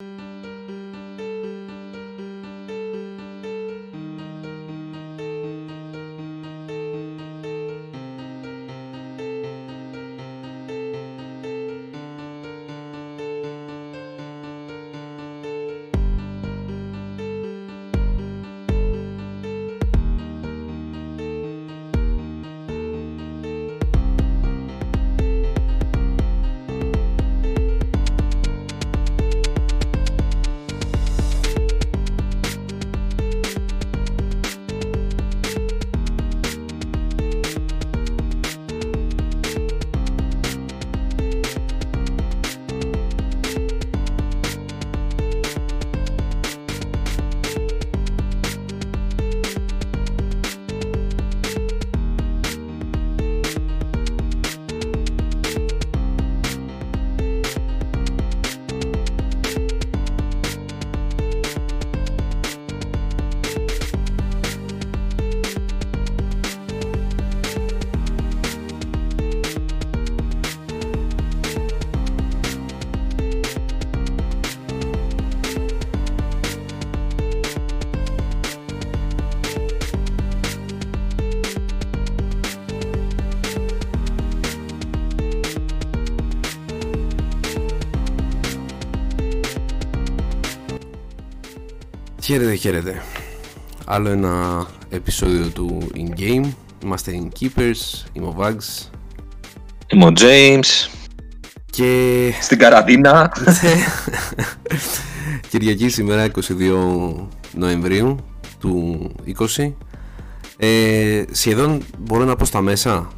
you Χαίρετε, χαίρετε. Άλλο ένα επεισόδιο του In Game. Είμαστε In Keepers. Είμαι ο Vags. Είμαι ο James. Και. Στην καραντίνα. Κυριακή σήμερα 22 Νοεμβρίου του 20. Ε, σχεδόν μπορώ να πω στα μέσα.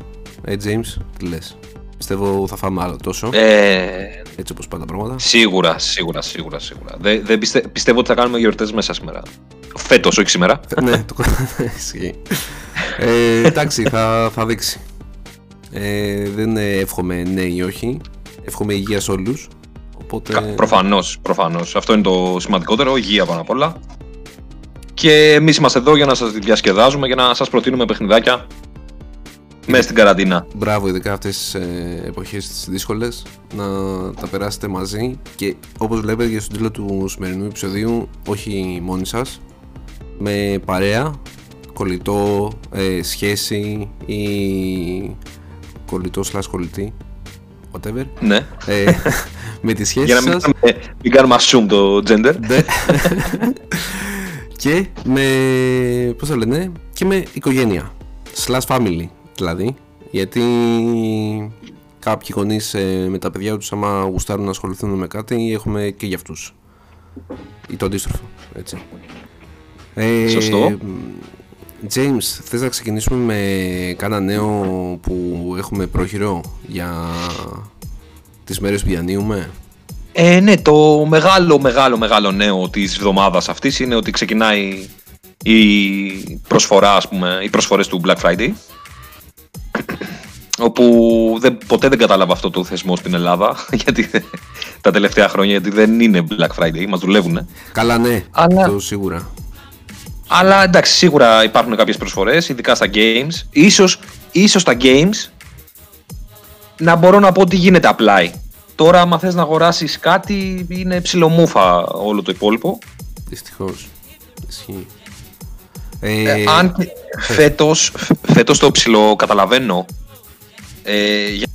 Ε, James, τι λες; Πιστεύω θα φάμε άλλο τόσο. Ε, έτσι όπως πάνε τα πράγματα. Σίγουρα, σίγουρα, σίγουρα. σίγουρα. Δεν, δεν πιστε, πιστεύω ότι θα κάνουμε γιορτές μέσα σήμερα. Φέτος, όχι σήμερα. ναι, το ισχύει. ε, εντάξει, θα, θα δείξει. Ε, δεν εύχομαι ναι ή όχι. Εύχομαι υγεία σε όλους. Οπότε... Προφανώς, προφανώς. Αυτό είναι το σημαντικότερο. Υγεία πάνω απ' όλα. Και εμείς είμαστε εδώ για να σας διασκεδάζουμε και να σας προτείνουμε παιχνιδάκια μέσα στην καραντίνα. Μπράβο, ειδικά αυτές τι ε, εποχές τις δύσκολες να τα περάσετε μαζί και όπως βλέπετε και στον τίτλο του σημερινού επεισοδίου, όχι μόνοι σας, με παρέα, κολλητό, ε, σχέση ή κολλητό slash κολλητή, whatever. Ναι. Ε, με τη σχέση Για να μην, σας... μην κάνουμε assume το gender. Ναι. και με, πώς θα λένε, και με οικογένεια, slash family δηλαδή, γιατί κάποιοι γονείς ε, με τα παιδιά τους, άμα γουστάρουν να ασχοληθούν με κάτι, έχουμε και για αυτούς. Ή το αντίστροφο. Έτσι. Ε, Σωστό. James, θες να ξεκινήσουμε με κάνα νέο που έχουμε πρόχειρο για τις μέρες που διανύουμε; Ε, ναι, το μεγάλο, μεγάλο, μεγάλο νέο της εβδομάδας αυτής είναι ότι ξεκινάει η προσφορά, ας πούμε, οι προσφορές του Black Friday όπου δεν, ποτέ δεν κατάλαβα αυτό το θεσμό στην Ελλάδα γιατί, τα τελευταία χρόνια γιατί δεν είναι Black Friday, μας δουλεύουν. Καλά ναι, Αλλά... το σίγουρα. Αλλά εντάξει, σίγουρα υπάρχουν κάποιες προσφορές, ειδικά στα games. Ίσως, ίσως στα games να μπορώ να πω ότι γίνεται απλά. Τώρα, άμα θες να αγοράσεις κάτι, είναι ψιλομούφα όλο το υπόλοιπο. Δυστυχώς. Ισχύει. Ε, αν φέτος, φέτος το ψηλό καταλαβαίνω ε, για...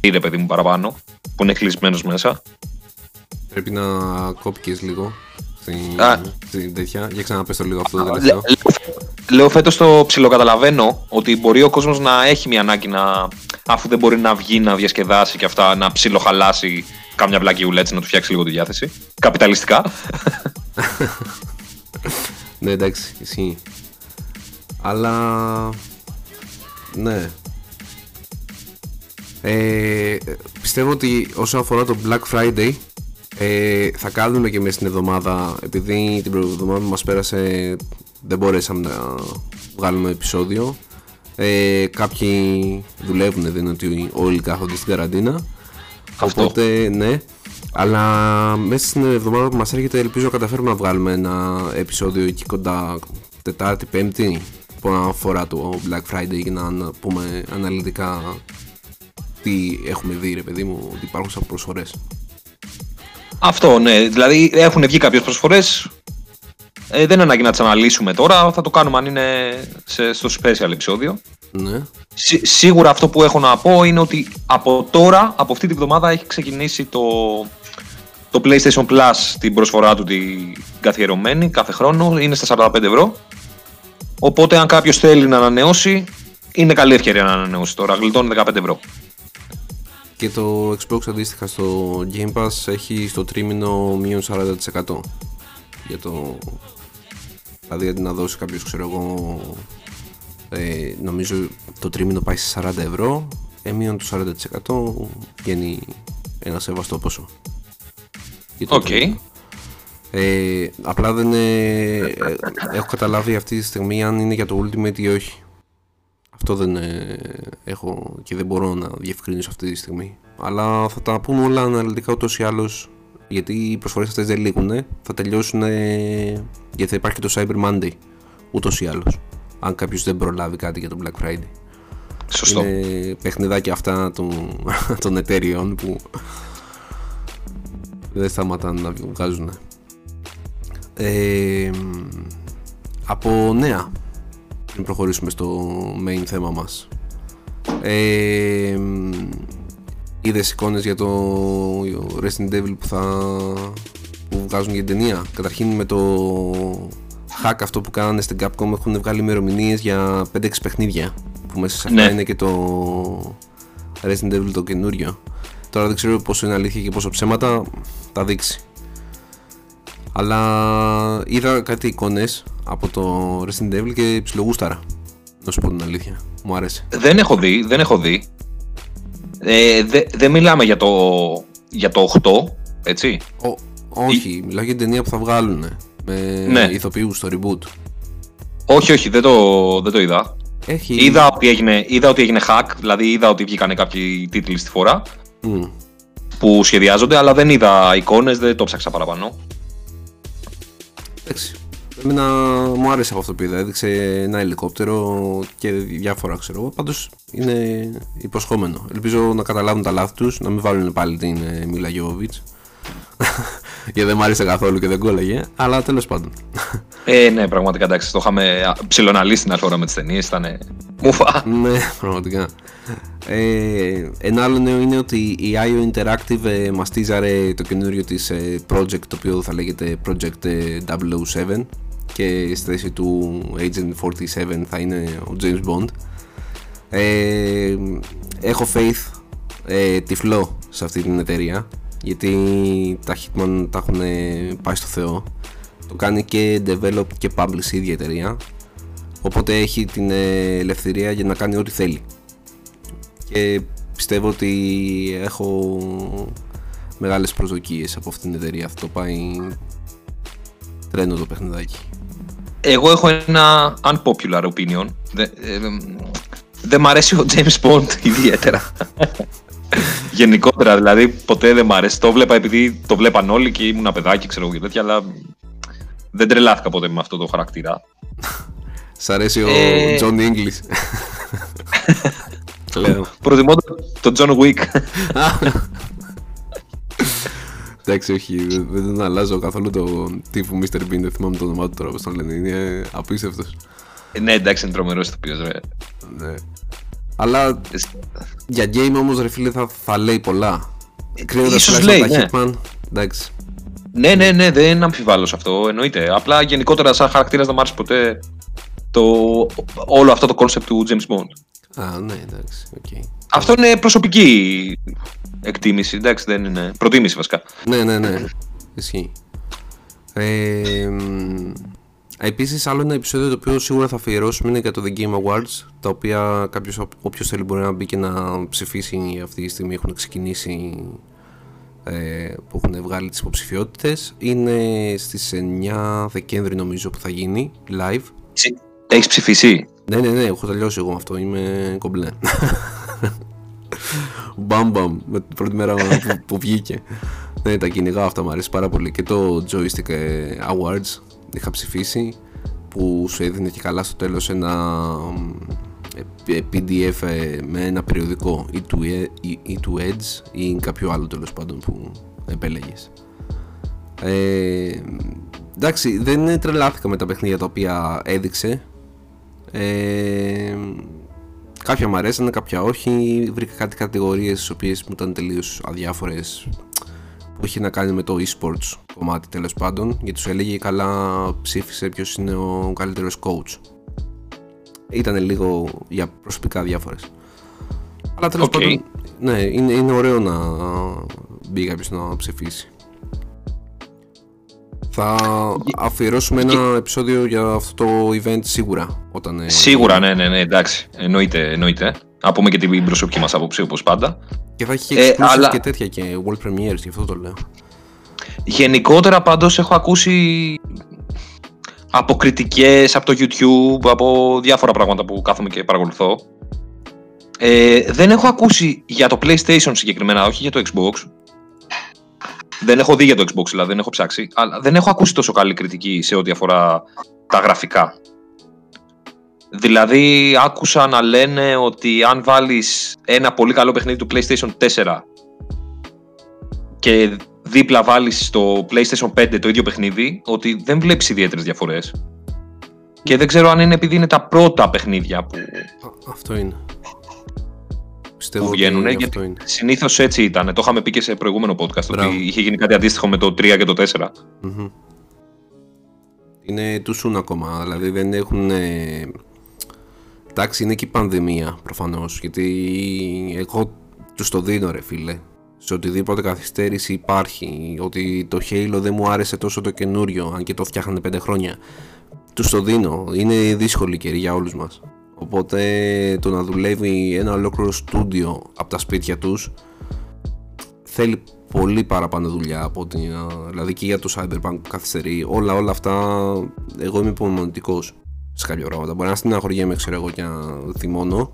είναι παιδί μου παραπάνω που είναι κλεισμένος μέσα Πρέπει να κόπηκες λίγο στην, Α, στην τέτοια. Για ξαναπες το λίγο αυτό το τελευταίο. Λέω φέτος το ψιλοκαταλαβαίνω ότι μπορεί ο κόσμος να έχει μια ανάγκη να, αφού δεν μπορεί να βγει να διασκεδάσει και αυτά, να ψιλοχαλάσει κάμια βλακιούλα έτσι να του φτιάξει λίγο τη διάθεση. Καπιταλιστικά. ναι, εντάξει, ισχύει. Αλλά. Ναι. Ε, πιστεύω ότι όσον αφορά το Black Friday ε, θα κάνουμε και μέσα στην εβδομάδα επειδή την προηγούμενη εβδομάδα που μας πέρασε δεν μπορέσαμε να βγάλουμε επεισόδιο ε, κάποιοι δουλεύουν δεν είναι ότι όλοι κάθονται στην καραντίνα Αυτό. οπότε ναι αλλά μέσα στην εβδομάδα που μας έρχεται ελπίζω να καταφέρουμε να βγάλουμε ένα επεισόδιο εκεί κοντά Τετάρτη, Πέμπτη που αφορά το Black Friday για να πούμε αναλυτικά τι έχουμε δει, ρε παιδί μου, ότι υπάρχουν σαν προσφορές. Αυτό, ναι. Δηλαδή έχουν βγει κάποιες προσφορές. Ε, δεν είναι ανάγκη να τις αναλύσουμε τώρα. Θα το κάνουμε αν είναι σε, στο special επεισόδιο. Ναι. Σί- σίγουρα αυτό που έχω να πω είναι ότι από τώρα, από αυτή τη βδομάδα, έχει ξεκινήσει το, το PlayStation Plus την προσφορά του την καθιερωμένη κάθε χρόνο. Είναι στα 45 ευρώ. Οπότε, αν κάποιος θέλει να ανανεώσει, είναι καλή ευκαιρία να ανανεώσει τώρα. Γλιτώνει 15 ευρώ. Και το Xbox αντίστοιχα στο Game Pass έχει στο τρίμηνο μείον 40% για το... Δηλαδή αντί να δώσει κάποιος ξέρω εγώ ε, νομίζω το τρίμηνο πάει σε 40 ευρώ ε, μείον το 40% βγαίνει ένα σεβαστό ποσό. Για το Οκ. τρίμηνο. Ε, απλά δεν ε, ε, έχω καταλάβει αυτή τη στιγμή αν είναι για το Ultimate ή όχι. Αυτό δεν ε, έχω και δεν μπορώ να διευκρινίσω αυτή τη στιγμή. Αλλά θα τα πούμε όλα αναλυτικά ούτως ή άλλως γιατί οι προσφορές αυτές δεν λήγουν. Θα τελειώσουν γιατί θα υπάρχει και το Cyber Monday ούτως ή άλλως. Αν κάποιος δεν προλάβει κάτι για το Black Friday. Σωστό. Είναι παιχνιδάκια αυτά των, των εταιριών που δεν σταματάνε να βγάζουν. Ε, από νέα πριν προχωρήσουμε στο main θέμα μας ε, είδες εικόνες για το Resident Evil που θα που βγάζουν για την ταινία; Καταρχήν με το hack αυτό που κάνανε στην Capcom έχουν βγάλει ημερομηνίες για 5-6 παιχνίδια που μέσα σε αυτά Ναι. είναι και το Resident Evil το καινούριο τώρα δεν ξέρω πόσο είναι αλήθεια και πόσο ψέματα θα δείξει αλλά είδα κάτι εικόνες από το Resident Evil και ψιλογούσταρα να σου πω την αλήθεια μου άρεσε Δεν έχω δει, δεν έχω δει. Ε, δε- δεν μιλάμε για το, για το 8, έτσι. Ω, όχι, μιλάω για την ταινία που θα βγάλουν με Ναι. ηθοποιούς στο reboot Όχι, όχι, δεν το, δεν το είδα. έχει Είδα ότι, έγινε, είδα ότι έγινε hack, δηλαδή είδα ότι βγήκαν κάποιοι τίτλοι στη φορά Μμ. που σχεδιάζονται, αλλά δεν είδα εικόνες, δεν το ψάξα παραπάνω. Εντάξει. Εμένα μου άρεσε από αυτό που είδα. Έδειξε ένα ελικόπτερο και διάφορα ξέρω εγώ. Πάντως είναι υποσχόμενο. Ελπίζω να καταλάβουν τα λάθη τους, να μην βάλουν πάλι την ε, Μίλα Γιώβιτς. Γιατί δεν μ' άρεσε καθόλου και δεν κόλλαγε. Αλλά τέλος πάντων. Ε, ναι, πραγματικά εντάξει, το είχαμε α, ψιλοναλύσει την άλλη φορά με τις ταινίες, ήταν μουφα. ναι, πραγματικά. Ε, ένα άλλο νέο είναι ότι η IO Interactive ε, μας τίζαρε το καινούριο της ε, project το οποίο θα λέγεται Project ε, 007 και στη θέση του Agent 47 θα είναι ο James Bond. Ε, έχω faith ε, τυφλό σε αυτή την εταιρεία γιατί τα Hitman τα έχουν πάει στο Θεό. Το κάνει και develop και publish η ίδια εταιρεία οπότε έχει την ε, ελευθερία για να κάνει ό,τι θέλει και πιστεύω ότι έχω μεγάλες προσδοκίες από αυτήν την εταιρεία αυτό πάει τρένο το παιχνιδάκι Εγώ έχω ένα unpopular opinion. Δεν ε, δεν μ' αρέσει ο James Bond ιδιαίτερα. Γενικότερα, δηλαδή, ποτέ δεν μ' αρέσει. Το βλέπα επειδή το βλέπαν όλοι και ήμουν παιδάκι, ξέρω εγώ και τέτοια, αλλά δεν τρελάθηκα ποτέ με αυτό το χαρακτήρα. Σ' αρέσει ο Ε. John English Λέω Προτιμώ το- τον John Wick. Εντάξει, όχι, δεν δεν τον αλλάζω καθόλου το τύπου Mr. Bean. Δεν θυμάμαι το όνομά του τώρα, πώς τον λένε. Είναι απίστευτος. Ε, ναι, εντάξει, είναι τρομερός ηθοποιός, ρε. Ναι. Αλλά για game όμως ρε φίλε θα, θα λέει πολλά. Κρίνοντας ίσως τουλάχιστον λέει, τα ναι. Hitman, εντάξει. Ναι, ναι, ναι, δεν αμφιβάλλω σε αυτό, εννοείται. Απλά γενικότερα, σαν χαρακτήρας, δεν μ' άρεσε ποτέ το, όλο αυτό το concept του James Bond. Α, ναι, εντάξει, οκ. Αυτό είναι προσωπική εκτίμηση, εντάξει, δεν είναι. Προτίμηση βασικά. Ναι, ναι, ναι. Ισχύει. Ε, μ, επίσης άλλο ένα επεισόδιο το οποίο σίγουρα θα αφιερώσουμε είναι για το The Game Awards τα οποία κάποιος όποιος θέλει μπορεί να μπει και να ψηφίσει αυτή τη στιγμή έχουν ξεκινήσει ε, που έχουν βγάλει τις υποψηφιότητες είναι στις 9 Δεκέμβρη νομίζω που θα γίνει live Έχεις ψηφίσει; ναι, ναι, ναι, έχω τελειώσει εγώ με αυτό. Είμαι κομπλέ. Μπαμ μπαμ με την πρώτη μέρα που, που βγήκε. Ναι, τα κυνηγάω αυτά μου αρέσει πάρα πολύ. Και το Joystick ε, Awards είχα ψηφίσει που σου έδινε και καλά στο τέλος ένα, ε, PDF ε, με ένα περιοδικό ή του, ή, ή του Edge ή κάποιο άλλο τέλος πάντων που επέλεγες. Ε, εντάξει, δεν τρελάθηκα με τα παιχνίδια τα οποία έδειξε. Ε, κάποια μου αρέσανε, κάποια όχι. Βρήκα κάτι κατηγορίες τις οποίες μου ήταν τελείως αδιάφορες που είχε να κάνει με το e-sports κομμάτι τέλος πάντων γιατί τους έλεγε καλά ψήφισε ποιος είναι ο καλύτερος coach. Ήταν λίγο για προσωπικά διάφορες. Αλλά τέλος πάντων, ναι, είναι, είναι ωραίο να μπει κάποιος να ψηφίσει. Θα αφιερώσουμε ένα επεισόδιο για αυτό το event σίγουρα. Όταν, ε, σίγουρα, ναι, ναι, ναι, εντάξει. Εννοείται, εννοείται. Να πούμε και την προσωπική μας άποψη, όπως πάντα. Και θα έχει και ε, αλλά... και τέτοια και world premieres, γι' αυτό το λέω. Γενικότερα πάντως έχω ακούσει από κριτικές, από το YouTube, από διάφορα πράγματα που κάθομαι και παρακολουθώ. Ε, δεν έχω ακούσει για το PlayStation συγκεκριμένα, όχι για το Xbox. Δεν έχω δει για το Xbox, δηλαδή δεν έχω ψάξει. Αλλά δεν έχω ακούσει τόσο καλή κριτική σε ό,τι αφορά τα γραφικά. Δηλαδή άκουσα να λένε ότι αν βάλεις ένα πολύ καλό παιχνίδι του PlayStation 4 και δίπλα βάλεις στο PlayStation 5 το ίδιο παιχνίδι, ότι δεν βλέπεις ιδιαίτερες διαφορές. Και δεν ξέρω αν είναι επειδή είναι τα πρώτα παιχνίδια που... Αυτό είναι. Πιστεύω που βγαίνουν. Γιατί συνήθως έτσι ήταν. Το είχαμε πει και σε προηγούμενο podcast. Ότι είχε γίνει κάτι αντίστοιχο με το 3 και το 4. mm Είναι του σουν ακόμα. Δηλαδή δεν έχουν. Εντάξει, είναι και η πανδημία προφανώς. Γιατί εγώ τους το δίνω, ρε φίλε. Σε οτιδήποτε καθυστέρηση υπάρχει. Ότι το Halo δεν μου άρεσε τόσο το καινούριο, αν και το φτιάχνανε 5 χρόνια. Τους το δίνω. Είναι δύσκολη καιρή για όλους μας. Οπότε το να δουλεύει ένα ολόκληρο στούντιο από τα σπίτια τους θέλει πολύ παραπάνω δουλειά από ότι δηλαδή και για το Cyberpunk που καθυστερεί όλα όλα αυτά εγώ είμαι υπομονητικός σε κάποια πράγματα. Μπορεί να στεναχωριέμαι ξέρω εγώ και να θυμώνω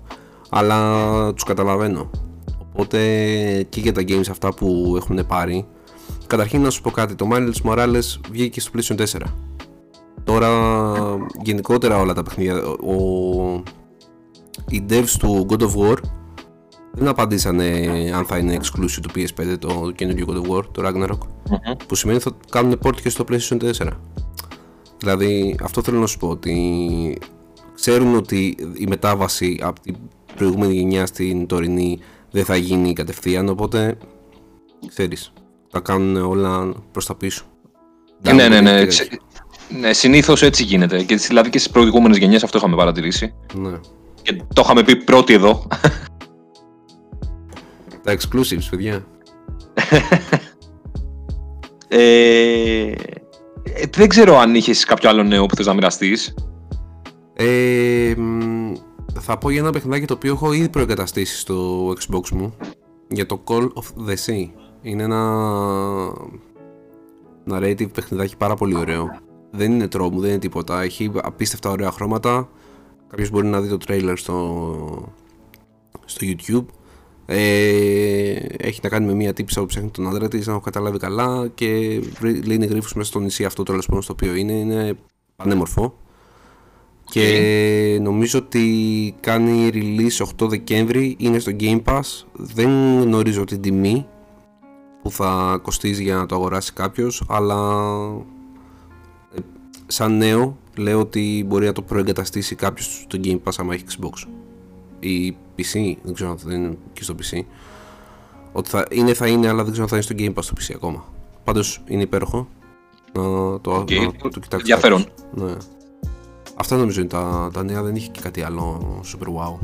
αλλά τους καταλαβαίνω. Οπότε και για τα games αυτά που έχουν πάρει καταρχήν να σου πω κάτι. Το Miles Morales βγήκε στο PlayStation 4 Τώρα γενικότερα όλα τα παιχνίδια, ο, οι devs του God of War δεν απαντήσανε αν θα είναι exclusive του PS5 το καινούργιο God of War, το Ragnarok, που σημαίνει ότι θα κάνουν port και στο PlayStation 4. Δηλαδή αυτό θέλω να σου πω ότι ξέρουν ότι η μετάβαση από την προηγούμενη γενιά στην τωρινή δεν θα γίνει κατευθείαν, οπότε ξέρεις, θα κάνουν όλα προς τα πίσω. Ναι, ναι, ναι. Ναι, συνήθως έτσι γίνεται. Και δηλαδή και στις προηγούμενες γενιές αυτό είχαμε παρατηρήσει. Ναι. Και το είχαμε πει πρώτοι εδώ. Τα exclusives, παιδιά. ε, ε, δεν ξέρω αν είχες κάποιο άλλο νέο που θες να μοιραστείς. Ε, θα πω για ένα παιχνιδάκι το οποίο έχω ήδη προεγκαταστήσει στο Xbox μου για το Call of the Sea. Είναι ένα narrative παιχνιδάκι πάρα πολύ ωραίο δεν είναι τρόμου, δεν είναι τίποτα. Έχει απίστευτα ωραία χρώματα. Κάποιος μπορεί να δει το τρέιλερ στο, στο YouTube. Ε, έχει να κάνει με μια τύψα που ψάχνει τον άντρα της, αν έχω καταλάβει καλά. Και λύνει γρήφου μέσα στο νησί αυτό το πάντων στο οποίο είναι. Είναι πανέμορφο. Και νομίζω ότι κάνει release 8 Δεκέμβρη, είναι στο Game Pass. Δεν γνωρίζω την τιμή που θα κοστίζει για να το αγοράσει κάποιος, αλλά σαν νέο λέω ότι μπορεί να το προεγκαταστήσει κάποιος στο Game Pass άμα έχει Xbox ή PC, δεν ξέρω αν θα είναι και στο PC. Ότι θα είναι, θα είναι, αλλά δεν ξέρω αν θα είναι στο Game Pass στο PC ακόμα. Πάντως είναι υπέροχο να το, okay. να το κοιτάξω. Ενδιαφέρον. Ναι. Αυτά νομίζω είναι τα, τα νέα, δεν είχε και κάτι άλλο super wow.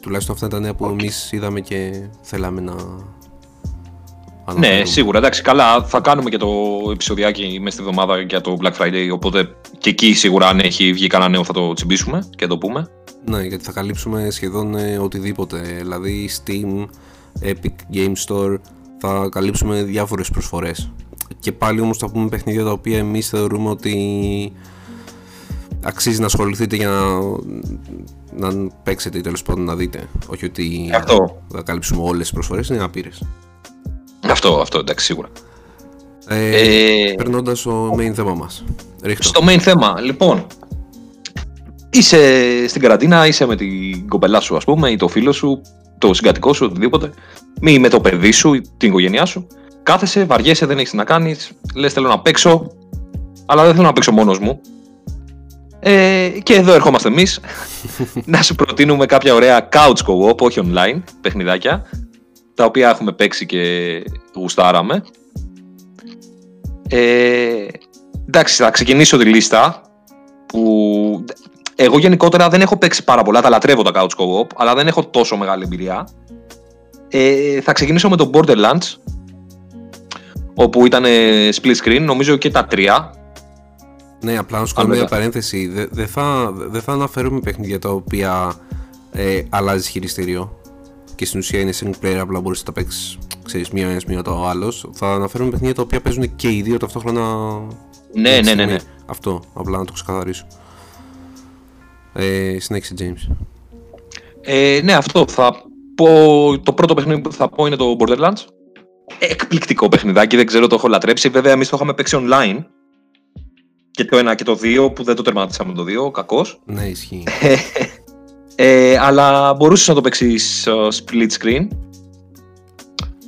Τουλάχιστον αυτά είναι τα νέα που okay. εμείς είδαμε και θέλαμε να, ναι, σίγουρα. Εντάξει, καλά. Θα κάνουμε και το επεισοδιάκι μέσα στη εβδομάδα για το Black Friday. Οπότε και εκεί σίγουρα, αν έχει βγει κανένα νέο, θα το τσιμπήσουμε και το πούμε. Ναι, γιατί θα καλύψουμε σχεδόν ε, οτιδήποτε. Δηλαδή, Steam, Epic Game Store, θα καλύψουμε διάφορες προσφορές. Και πάλι όμως θα πούμε παιχνίδια τα οποία εμείς θεωρούμε ότι αξίζει να ασχοληθείτε για να, να παίξετε ή τέλος πάντων να δείτε. Όχι ότι Αυτό. θα καλύψουμε όλες τις προσφορές, είναι άπειρε. Αυτό, αυτό εντάξει, σίγουρα. Ε, ε, Περνώντας στο main θέμα μας. Στο main θέμα, λοιπόν. είσαι στην καραντίνα, είσαι με την κοπελά σου, ας πούμε, ή το φίλο σου, το συγκατοικό σου, οτιδήποτε, ή με το παιδί σου, ή την οικογένειά σου. Κάθεσαι, βαριέσαι, δεν έχεις να κάνεις, λες θέλω να παίξω, αλλά δεν θέλω να παίξω μόνος μου. Ε, και εδώ ερχόμαστε εμείς να σου προτείνουμε κάποια ωραία couch co-op, όχι online, παιχνιδάκια, τα οποία έχουμε παίξει και γουστάραμε. Ε, εντάξει, θα ξεκινήσω τη λίστα που εγώ γενικότερα δεν έχω παίξει πάρα πολλά, τα λατρεύω τα couch co-op, αλλά δεν έχω τόσο μεγάλη εμπειρία. Ε, θα ξεκινήσω με το Borderlands, όπου ήταν split screen, νομίζω και τα τρία. Ναι, απλά να σου κάνω μια παρένθεση. Δεν δε θα, δε θα αναφέρουμε παιχνίδια τα οποία ε, αλλάζει χειριστήριο και στην ουσία είναι single player, απλά μπορείς να τα παίξεις μία ένας μία το άλλος. Θα αναφέρουμε παιχνίδια τα οποία παίζουν και οι δύο ταυτόχρονα. Ναι, ναι, ναι, ναι. Αυτό, απλά να το ξεκαθαρίσω. Ε, συνέχισε, James. Ε, ναι, αυτό. Θα πω, το πρώτο παιχνίδι που θα πω είναι το Borderlands. Εκπληκτικό παιχνιδάκι, δεν ξέρω, το έχω λατρέψει. Βέβαια, εμείς το είχαμε παίξει online. Και το ένα και το δύο, που δεν το τερματίσαμε το δύο, κακός. Ναι, ισχύει. ε, αλλά μπορούσες να το παίξεις split screen.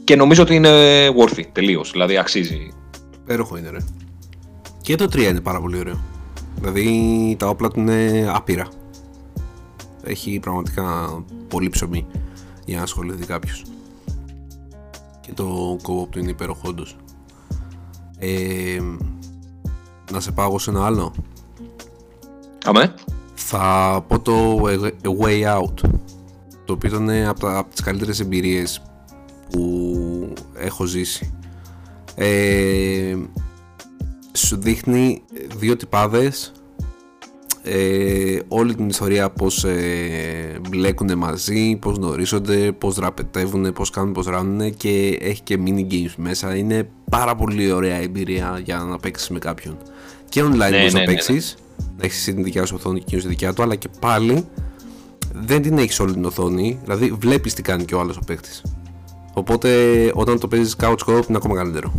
Και νομίζω ότι είναι worthy τελείως. Δηλαδή αξίζει. Πέροχο είναι, ρε. Και το 3 είναι πάρα πολύ ωραίο. Δηλαδή τα όπλα του είναι άπειρα. Έχει πραγματικά πολύ ψωμί για να ασχοληθεί κάποιος. Και το co του είναι υπέροχο όντως. Ε, να σε πάω σε ένα άλλο. Αμέ. Θα πω το Way Out. Το οποίο ήταν από, από τις καλύτερες εμπειρίες που έχω ζήσει. Ε, σου δείχνει δύο τυπάδες ε, όλη την ιστορία πως ε, μπλέκουν μαζί, πως γνωρίζονται, πως δραπετεύουν, πως κάνουν, πως ράνουν και έχει και mini games μέσα. Είναι πάρα πολύ ωραία εμπειρία για να παίξεις με κάποιον. Και online ναι, μπορείς ναι, να παίξει, ναι, ναι. να έχεις την δικιά σου οθόνη και εκείνος τη δικιά του, αλλά και πάλι δεν την έχεις όλη την οθόνη, δηλαδή βλέπεις τι κάνει και ο άλλος ο παίκτης. Οπότε όταν το παίζεις couch co είναι ακόμα καλύτερο.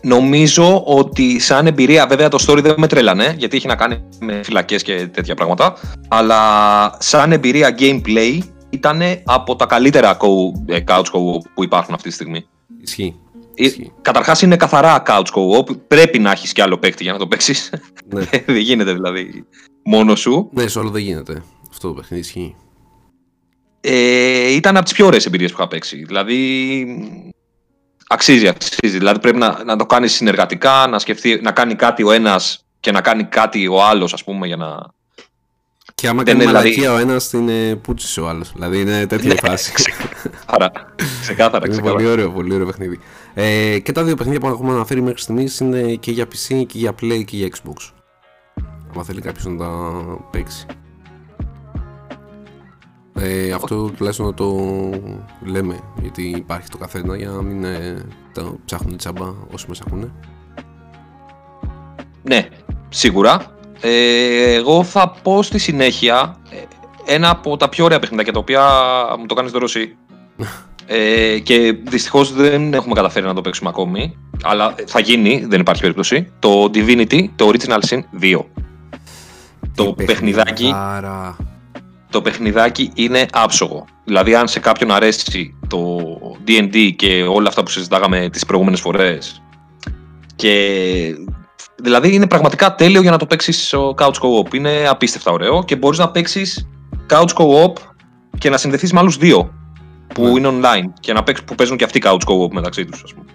Νομίζω ότι σαν εμπειρία, βέβαια το story δεν με τρέλανε, γιατί έχει να κάνει με φυλακές και τέτοια πράγματα. Αλλά σαν εμπειρία gameplay ήταν από τα καλύτερα ε, couch co που υπάρχουν αυτή τη στιγμή. Ισχύει. Ε, Καταρχάς είναι καθαρά couch co Πρέπει να έχεις κι άλλο παίκτη για να το παίξεις. Ναι. δεν γίνεται δηλαδή μόνος σου. Ναι, σε όλο δεν γίνεται. Αυτό το παιχνίδι ισχύει. Ε, ήταν από τις πιο ωραίες εμπειρίες που είχα παίξει. Δηλαδή, αξίζει, αξίζει. Δηλαδή πρέπει να, να το κάνεις συνεργατικά, να, σκεφτεί, να κάνει κάτι ο ένας και να κάνει κάτι ο άλλος, ας πούμε, για να. Και άμα κάνει δηλαδή... μαλακία ο ένας, είναι πούτσι ο άλλος. Δηλαδή είναι τέτοια ναι, φάση. Άρα, ξεκάθαρα. Είναι πολύ ωραίο, πολύ ωραίο παιχνίδι. Ε, και τα δύο παιχνίδια που έχουμε αναφέρει μέχρι στιγμής είναι και για PC και για Play και για Xbox. Αν θέλει κάποιος να τα παίξει. Ε, αυτό τουλάχιστον να το λέμε γιατί υπάρχει το καθένα για να μην ε, το ψάχνουν τσάμπα όσοι μας ακούνε. Ναι, σίγουρα. Ε, εγώ θα πω στη συνέχεια ε, ένα από τα πιο ωραία παιχνίδια τα οποία μου το κάνεις δωροσί. ε, και δυστυχώς δεν έχουμε καταφέρει να το παίξουμε ακόμη. Αλλά θα γίνει, δεν υπάρχει περίπτωση. Το Divinity, το Original Sin 2. Το παιχνιδάκι το παιχνιδάκι είναι άψογο. Δηλαδή, αν σε κάποιον αρέσει το DD και όλα αυτά που συζητάγαμε τις προηγούμενες φορές και δηλαδή είναι πραγματικά τέλειο για να το παίξεις ο couch co-op. Είναι απίστευτα ωραίο και μπορείς να παίξεις couch co-op και να συνδεθείς με άλλους δύο που ναι. είναι online και να παίξουν, που παίζουν και αυτοί couch co-op μεταξύ τους ας πούμε.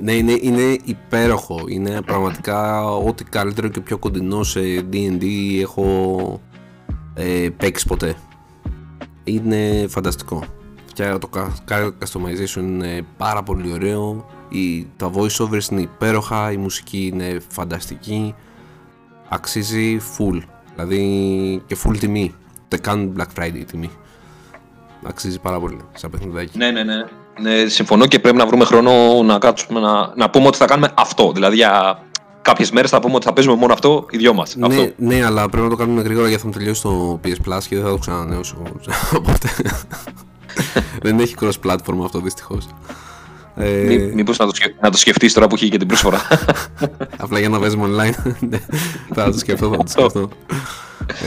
Ναι, είναι, είναι υπέροχο. Είναι πραγματικά ό,τι καλύτερο και πιο κοντινό σε D&D έχω ε, παίξει ποτέ. Είναι φανταστικό. Και το customization είναι πάρα πολύ ωραίο. Η, τα voiceovers είναι υπέροχα, η μουσική είναι φανταστική. Αξίζει full. Δηλαδή και full τιμή. Δεν κάνουν Black Friday τιμή. Αξίζει πάρα πολύ σαν παιχνιδάκι. Ναι, ναι, ναι. Ναι, συμφωνώ και πρέπει να βρούμε χρόνο να κάτσουμε να, να πούμε ότι θα κάνουμε αυτό. Δηλαδή για κάποιες μέρες θα πούμε ότι θα παίζουμε μόνο αυτό οι δυο μας. Ναι, ναι, αλλά πρέπει να το κάνουμε γρήγορα γιατί θα μου τελειώσει το PS Plus και δεν θα το ξανανέωσω. Οπότε. δεν έχει cross platform αυτό δυστυχώς. Ε... Μήπως να το, σκεφ... να το σκεφτείς τώρα που έχει και την πρόσφορα. Απλά για να παίζουμε online. Ναι, θα το σκεφτώ, θα το σκεφτώ.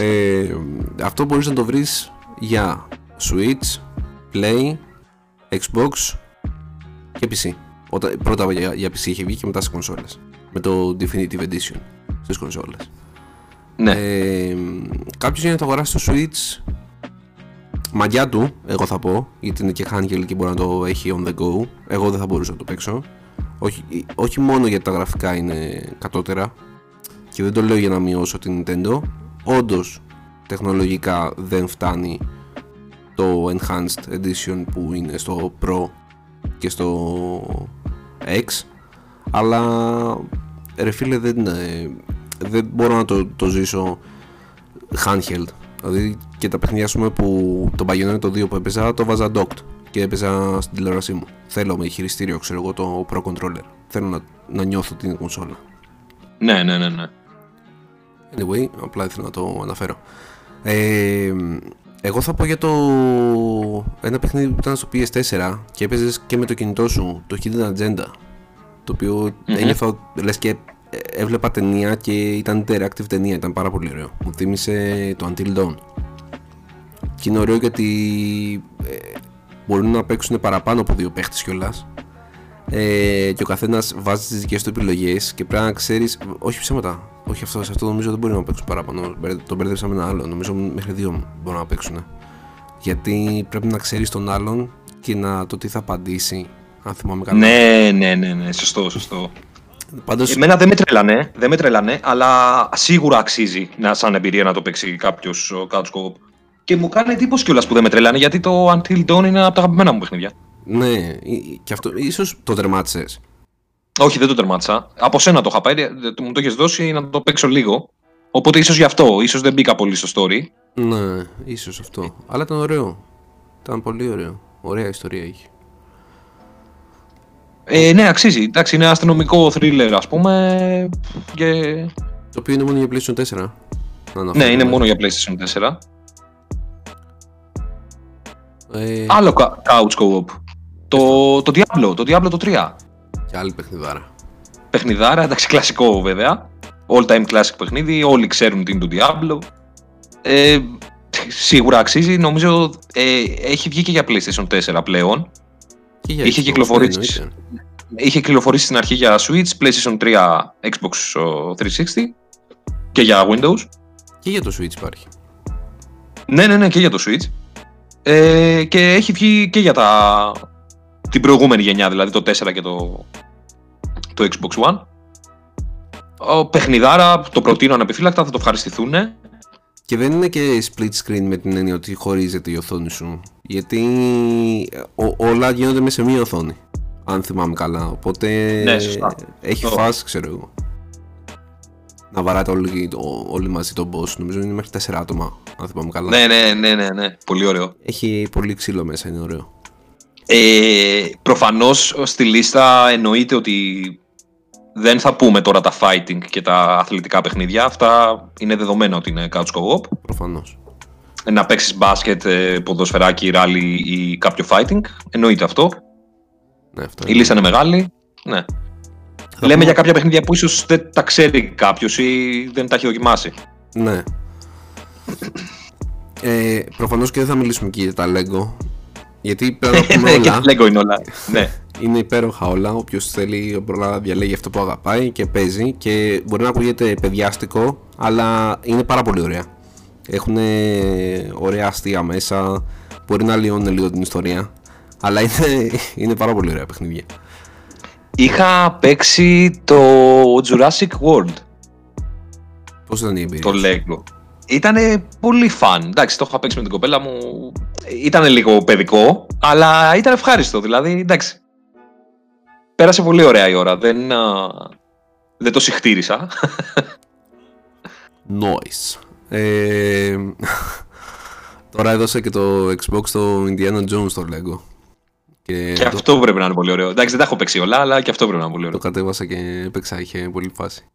ε, αυτό μπορείς να το βρεις για Switch, Play, Xbox και PC. Όταν, πρώτα για, για PC είχε βγει και μετά σε κονσόλες. Με το Definitive Edition στις κονσόλες. Ναι. Ε, Κάποιος για να το αγοράσει στο Switch, μαγιά του, εγώ θα πω, γιατί είναι και handheld και μπορεί να το έχει on the go. Εγώ δεν θα μπορούσα να το παίξω. Όχι, όχι μόνο γιατί τα γραφικά είναι κατώτερα και δεν το λέω για να μειώσω την Nintendo. Όντως, τεχνολογικά δεν φτάνει το Enhanced Edition που είναι στο Pro και στο X αλλά ρε φίλε δεν, ε, δεν μπορώ να το, το ζήσω handheld δηλαδή και τα παιχνίδια πούμε, που το Bayonetta το 2 που έπαιζα το βάζα docked και έπαιζα στην τηλεόρασή μου θέλω με χειριστήριο ξέρω εγώ το Pro Controller θέλω να, να νιώθω την κονσόλα Ναι, ναι, ναι, ναι. Anyway, απλά ήθελα να το αναφέρω. Ε, εγώ θα πω για το ένα παιχνίδι που ήταν στο PS4 και έπαιζες και με το κινητό σου, το Hidden Agenda. Το οποίο Μμμ. ένιωθα λες και ε, έβλεπα ταινία και ήταν interactive ταινία, ήταν πάρα πολύ ωραίο. Μου θύμισε το Until Dawn. Και είναι ωραίο γιατί ε, μπορούν να παίξουν παραπάνω από δύο παίχτες κιόλας ε, και ο καθένας βάζει τις δικές του επιλογές και πρέπει να ξέρεις. Όχι ψέματα. Όχι αυτό, σε αυτό νομίζω δεν μπορεί να παίξουν παραπάνω. Μπερδε- Τον μπέρδεψα με ένα άλλο. Νομίζω μέχρι δύο μπορούν να παίξουν. Γιατί πρέπει να ξέρεις τον άλλον και να το τι θα απαντήσει. Αν θυμάμαι καλά. Ναι, ναι, ναι, ναι, σωστό, σωστό. Πάντως, Εμένα δεν με τρελάνε, δεν με τρελάνε, αλλά σίγουρα αξίζει να, σαν εμπειρία να το παίξει κάποιος couch co-op. Και μου κάνει εντύπωση κιόλας που δεν με τρελάνε, γιατί το Until Dawn είναι ένα από τα αγαπημένα μου παιχνίδια. ναι, ε, και αυτό ίσως το τερμάτισες. Όχι, δεν το τερμάτισα. Από σένα το είχα πάρει, ε, μου το έχει δώσει να το παίξω λίγο. Οπότε ίσως γι' αυτό, ίσως δεν μπήκα πολύ στο story. Ναι, ίσως αυτό. Αλλά ήταν ωραίο. Ήταν πολύ ωραίο. Ωραία ιστορία έχει. Ε, ναι, αξίζει. Εντάξει, είναι αστυνομικό thriller, ας πούμε. Και... Το οποίο είναι μόνο για PlayStation 4. Να Ναι, αναφέρουμε. είναι μόνο για PlayStation 4. Ε, Άλλο κα- couch co-op. Το, το Diablo, το Diablo το 3. και άλλη παιχνιδάρα. Παιχνιδάρα, εντάξει, κλασικό βέβαια. All time classic παιχνίδι, όλοι ξέρουν τι είναι το Diablo. Ε, σίγουρα αξίζει, νομίζω ε, έχει βγει και για PlayStation 4 πλέον. Και για Είχε Xbox, κυκλοφορήσει. ναι, εννοείται. Είχε κυκλοφορήσει στην αρχή για Switch, PlayStation 3, Xbox ο, 360 και για Windows. Και για το Switch υπάρχει. Ναι, ναι, ναι, και για το Switch. Ε, και έχει βγει και για τα... την προηγούμενη γενιά, δηλαδή το 4 και το, το Xbox One. Ο παιχνιδάρα, το προτείνω ανεπιφύλακτα, θα το ευχαριστηθούν. Και δεν είναι και split screen με την έννοια ότι χωρίζεται η οθόνη σου. Γιατί ο- όλα γίνονται μέσα σε μία οθόνη. Αν θυμάμαι καλά. Οπότε Ναι, σωστά. έχει Το- φάση, ξέρω εγώ. Να βαράτε όλοι, ο- όλοι μαζί τον boss. Νομίζω είναι μέχρι 4 άτομα. Αν θυμάμαι καλά. Ναι, ναι, ναι, ναι, ναι, πολύ ωραίο. Έχει πολύ ξύλο μέσα, είναι ωραίο. Ε, προφανώς στη λίστα εννοείται ότι δεν θα πούμε τώρα τα fighting και τα αθλητικά παιχνίδια. Αυτά είναι δεδομένα ότι είναι couch co-op. Προφανώς. Να παίξεις μπάσκετ, ε, ποδοσφαιράκι, ράλι ή κάποιο fighting. Εννοείται αυτό. Ναι, αυτό Η λίστα είναι μεγάλη. Ναι. Θα Λέμε πούμε- για κάποια παιχνίδια που ίσως δεν τα ξέρει κάποιος ή δεν τα έχει δοκιμάσει. Ναι. Ε, Προφανώς και δεν θα μιλήσουμε και για τα Lego. Γιατί πρέπει να πούμε Ναι, και όλα. Lego είναι όλα. ναι. Είναι υπέροχα όλα. Όποιος θέλει μπορεί να διαλέγει αυτό που αγαπάει και παίζει. Και μπορεί να ακούγεται παιδιάστικο, αλλά είναι πάρα πολύ ωραία. Έχουν ωραία αστεία μέσα. Μπορεί να λιώνουν λίγο την ιστορία. Αλλά είναι, είναι πάρα πολύ ωραία παιχνίδια. Είχα παίξει το Jurassic World, Πώς ήταν η εμπειρία. το σου; Lego. Ήταν πολύ fun. Εντάξει, το είχα παίξει με την κοπέλα μου. Ήταν λίγο παιδικό, αλλά ήταν ευχάριστο. Δηλαδή, εντάξει. Πέρασε πολύ ωραία η ώρα. Δεν, α, δεν το συχτήρισα. Noise. Ε, τώρα έδωσα και το Xbox στο Indiana Jones το Lego. Και, και το, αυτό πρέπει να είναι πολύ ωραίο. Εντάξει, δεν τα έχω παίξει όλα, αλλά και αυτό πρέπει να είναι πολύ το ωραίο. κατέβασα και έπαιξα, είχε πολύ φάση.